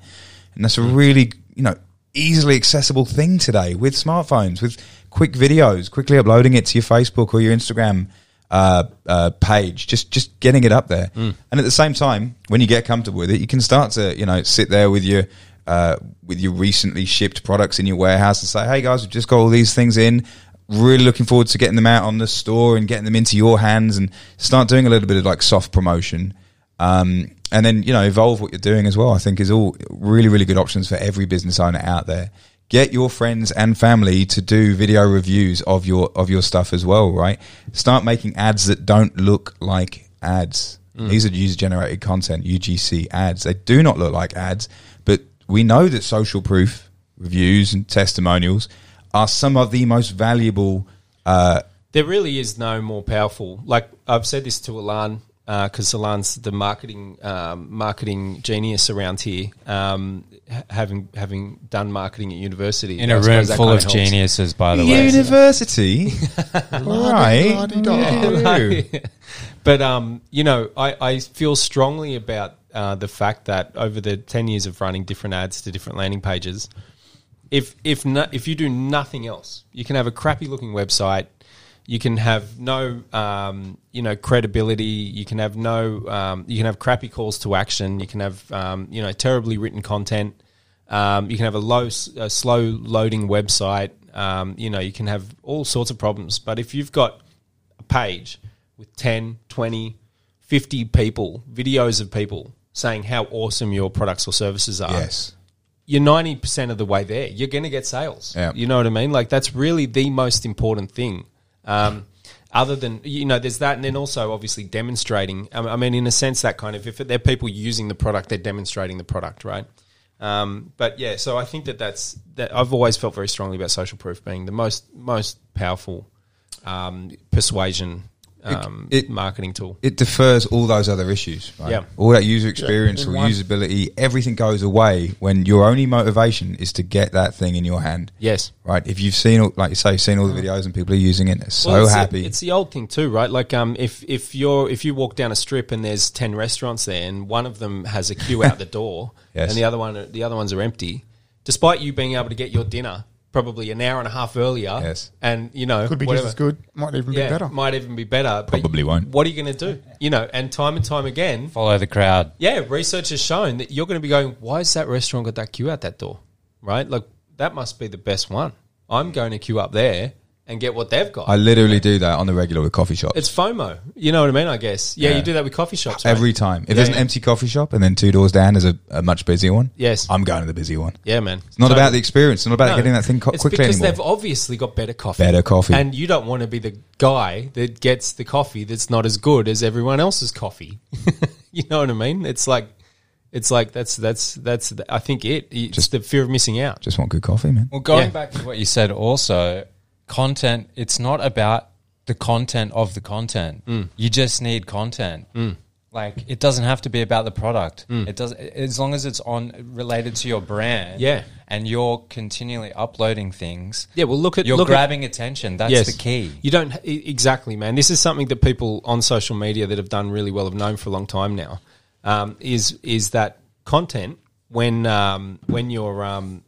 Speaker 2: and that's a really you know easily accessible thing today with smartphones, with quick videos, quickly uploading it to your Facebook or your Instagram uh, uh, page, just just getting it up there. And at the same time, when you get comfortable with it, you can start to you know sit there with your uh, with your recently shipped products in your warehouse and say, "Hey guys, we've just got all these things in. Really looking forward to getting them out on the store and getting them into your hands, and start doing a little bit of like soft promotion." Um, and then you know evolve what you're doing as well. I think is all really really good options for every business owner out there. Get your friends and family to do video reviews of your of your stuff as well. Right? Start making ads that don't look like ads. These are user generated content UGC ads. They do not look like ads, but we know that social proof reviews and testimonials are some of the most valuable. Uh,
Speaker 3: There really is no more powerful. Like I've said this to Ilan because Ilan's the marketing um, marketing genius around here, um, having having done marketing at university
Speaker 5: In
Speaker 3: I
Speaker 5: a room full
Speaker 3: kinda
Speaker 5: of
Speaker 3: helps.
Speaker 5: geniuses, by the way.
Speaker 2: University, [laughs] right?
Speaker 4: La-di-da. [laughs]
Speaker 3: But um, you know, I, I feel strongly about uh, the fact that over the ten years of running different ads to different landing pages, if if no, if you do nothing else, you can have a crappy looking website. You can have no, um, you know, credibility. You can have no, um, you can have crappy calls to action. You can have, um, you know, terribly written content. Um, you can have a low, a slow loading website. Um, you know, you can have all sorts of problems. But if you've got a page with 10, 20, 50 people, videos of people saying how awesome your products or services are,
Speaker 2: Yes.
Speaker 3: you're 90% of the way there. You're going to get sales.
Speaker 2: Yeah.
Speaker 3: You know what I mean? Like, that's really the most important thing. Um, other than, you know, there's that. And then also, obviously, demonstrating. I I mean, in a sense, that kind of, if they're people using the product, they're demonstrating the product, right? Um, but yeah, so I think that that's that. I've always felt very strongly about social proof being the most most powerful um, persuasion um,
Speaker 2: it-
Speaker 3: marketing tool.
Speaker 2: It defers all those other issues. Right?
Speaker 3: Yeah.
Speaker 2: All that user experience
Speaker 4: in
Speaker 2: or usability, everything goes away when your only motivation is to get that thing in your hand.
Speaker 3: Yes.
Speaker 2: Right. If you've seen, all, like you say, seen all the videos and people are using it, they're so
Speaker 3: Well, it's the-
Speaker 2: happy.
Speaker 3: it's the old thing too, right? Like, um, if if you're if you walk down a strip and there's ten restaurants there, and one of them has a queue out the [laughs] door,
Speaker 2: Yes.
Speaker 3: and the other one the other ones are empty, despite you being able to get your dinner probably an hour and a half earlier,
Speaker 2: Yes.
Speaker 3: and you know
Speaker 4: Could be
Speaker 3: whatever.
Speaker 4: just as good. Might even
Speaker 3: Yeah,
Speaker 4: be better.
Speaker 3: might even be better. but
Speaker 2: Probably won't.
Speaker 3: What are you going to do? You know, and time and time again,
Speaker 5: Follow the crowd.
Speaker 3: yeah, research has shown that you're going to be going, why has that restaurant got that queue out that door? Right? Like, that must be the best one. I'm going to queue up there and get what they've got.
Speaker 2: I literally do that on the regular with coffee shops.
Speaker 3: it's FOMO. You know what I mean? I guess. Yeah,
Speaker 2: Yeah.
Speaker 3: you do that with coffee shops. Right?
Speaker 2: Every time. If
Speaker 3: Yeah,
Speaker 2: there's an
Speaker 3: yeah.
Speaker 2: empty coffee shop and then two doors down there's a, a much busier one,
Speaker 3: Yes.
Speaker 2: I'm going to the busy one.
Speaker 3: Yeah, man.
Speaker 2: It's not about the experience. It's not about
Speaker 3: No.
Speaker 2: getting that thing co-
Speaker 3: It's
Speaker 2: quickly
Speaker 3: because
Speaker 2: anymore.
Speaker 3: they've obviously got better coffee.
Speaker 2: Better coffee.
Speaker 3: And you don't want to be the guy that gets the coffee that's not as good as everyone else's coffee. [laughs] you know what I mean? It's like, it's like that's that's that's I think it. It's
Speaker 2: Just-
Speaker 3: the fear of missing out.
Speaker 2: Just want good coffee, man.
Speaker 5: Well, going
Speaker 3: Yeah.
Speaker 5: back to what you said, also content. It's not about the content of the content.
Speaker 3: Mm.
Speaker 5: You just need content. Like it doesn't have to be about the product.
Speaker 3: Mm.
Speaker 5: It does as long as it's on related to your brand.
Speaker 3: Yeah.
Speaker 5: and you're continually uploading things.
Speaker 3: Yeah, well, look at
Speaker 5: You're
Speaker 3: look at-
Speaker 5: grabbing attention. That's the key.
Speaker 3: You don't exactly, man. This is something that people on social media that have done really well have known for a long time now. Um, is is that content when um, when you're um,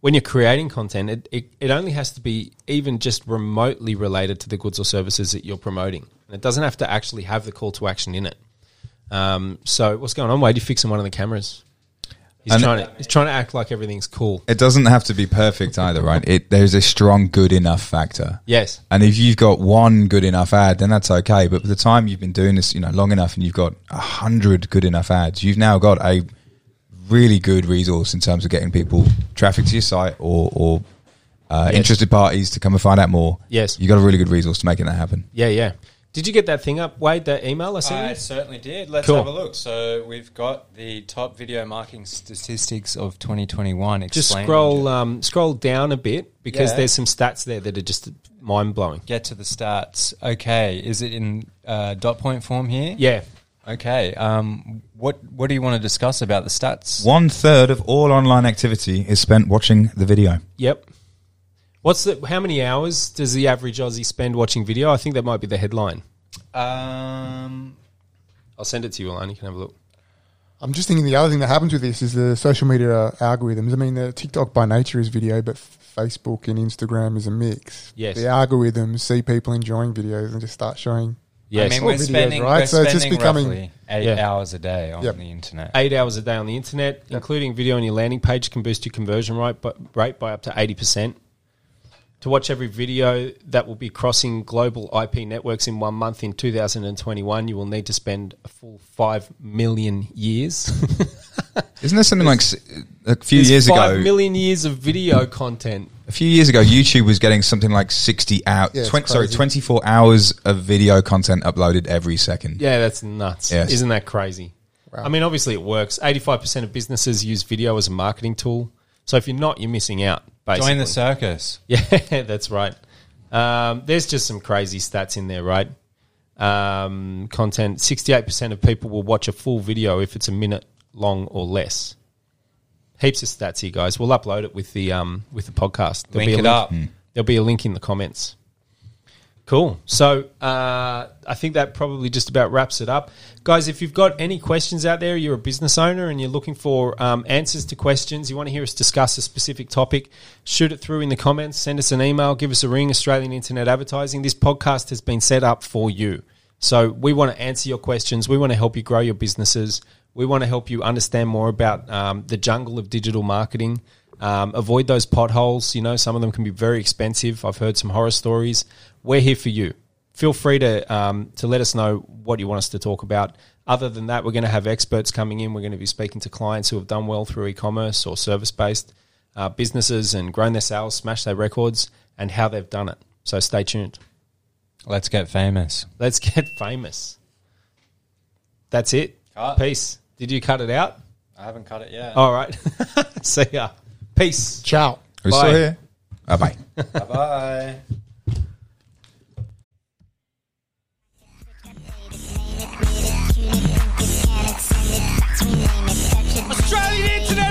Speaker 3: when you're creating content, it, it, it only has to be even just remotely related to the goods or services that you're promoting. And it doesn't have to actually have the call to action in it. Um, so what's going on, Wade? You fixing one of the cameras? He's
Speaker 2: And-
Speaker 3: trying to he's trying to act like everything's cool.
Speaker 2: It doesn't have to be perfect either, right? It there's a strong good enough factor.
Speaker 3: Yes.
Speaker 2: And if you've got one good enough ad, then that's okay. But by the time you've been doing this, you know, long enough, and you've got a hundred good enough ads, you've now got a really good resource in terms of getting people traffic to your site or, or uh,
Speaker 3: Yes.
Speaker 2: interested parties to come and find out more.
Speaker 3: Yes.
Speaker 2: you got a really good resource to making that happen.
Speaker 3: Yeah, yeah. Did you get that thing up, Wade? That email I sent
Speaker 5: I
Speaker 3: you?
Speaker 5: certainly did. Let's
Speaker 3: Cool.
Speaker 5: have a look. So we've got the top video marketing statistics of 2021.
Speaker 3: Just scroll um, scroll down a bit because
Speaker 5: Yeah.
Speaker 3: there's some stats there that are just mind blowing.
Speaker 5: Get to the stats. Okay, is it in uh, dot point form here?
Speaker 3: Yeah.
Speaker 5: Okay. Um, what what do you want to discuss about the stats?
Speaker 2: One third of all online activity is spent watching the video.
Speaker 3: Yep. What's the? How many hours does the average Aussie spend watching video? I think that might be the headline.
Speaker 5: Um,
Speaker 3: I'll send it to you, Ilan. You can have a look.
Speaker 4: I'm just thinking the other thing that happens with this is the social media algorithms. I mean, the TikTok by nature is video, but Facebook and Instagram is a mix.
Speaker 3: Yes.
Speaker 4: The algorithms see people enjoying videos and just start showing.
Speaker 3: Yes.
Speaker 5: I mean,
Speaker 4: All
Speaker 5: we're
Speaker 4: videos,
Speaker 5: spending,
Speaker 4: right?
Speaker 5: we're
Speaker 4: So it's just becoming-
Speaker 5: eight
Speaker 3: Yeah.
Speaker 5: hours a day on
Speaker 4: Yep.
Speaker 5: the internet.
Speaker 3: Eight hours a day on the internet, including video on your landing page, can boost your conversion rate, but rate by up to eighty percent. To watch every video that will be crossing global IP networks in one month in 2021, you will need to spend a full five million years. [laughs]
Speaker 2: Isn't there something like s- a few
Speaker 3: There's
Speaker 2: years
Speaker 3: five
Speaker 2: ago?
Speaker 3: million years of video content.
Speaker 2: A few years ago, YouTube was getting something like sixty hours.
Speaker 4: Yeah, it's
Speaker 2: 20, sorry,
Speaker 4: crazy.
Speaker 2: twenty four hours of video content uploaded every second.
Speaker 3: Yeah, that's nuts.
Speaker 2: Yes.
Speaker 3: Isn't that crazy? I mean, obviously it works. 85% of businesses use video as a marketing tool. So if you're not, you're missing out, basically.
Speaker 5: Join the circus. [laughs]
Speaker 3: Yeah, that's right. Um, there's just some crazy stats in there, right? Um, content 68% of people will watch a full video if it's a minute long or less. Heaps of stats here, guys. We'll upload it with the um, with the podcast.
Speaker 5: Link
Speaker 3: be a
Speaker 5: it up.
Speaker 3: There'll be a link in the comments. Cool. So uh, I think that probably just about wraps it up. Guys, if you've got any questions out there, you're a business owner and you're looking for um, answers to questions, you want to hear us discuss a specific topic, shoot it through in the comments, send us an email, give us a ring, Australian Internet Advertising. This podcast has been set up for you. So we want to answer your questions. We want to help you grow your businesses. We want to help you understand more about um, the jungle of digital marketing. Um, avoid those potholes. You know, some of them can be very expensive. I've heard some horror stories. We're here for you. Feel free to um, to let us know what you want us to talk about. Other than that, we're going to have experts coming in. We're going to be speaking to clients who have done well through e-commerce or service-based uh, businesses and grown their sales, smashed their records, and how they've done it. So stay tuned.
Speaker 5: Let's get famous.
Speaker 3: Let's get famous. That's it.
Speaker 5: Cut.
Speaker 3: Peace. Did you cut it out?
Speaker 5: I haven't cut it yet.
Speaker 3: All right. [laughs] See ya. Peace.
Speaker 4: Ciao.
Speaker 2: Are we
Speaker 3: Bye.
Speaker 2: still here? Ah, bye
Speaker 5: bye. bye bye. Australian internet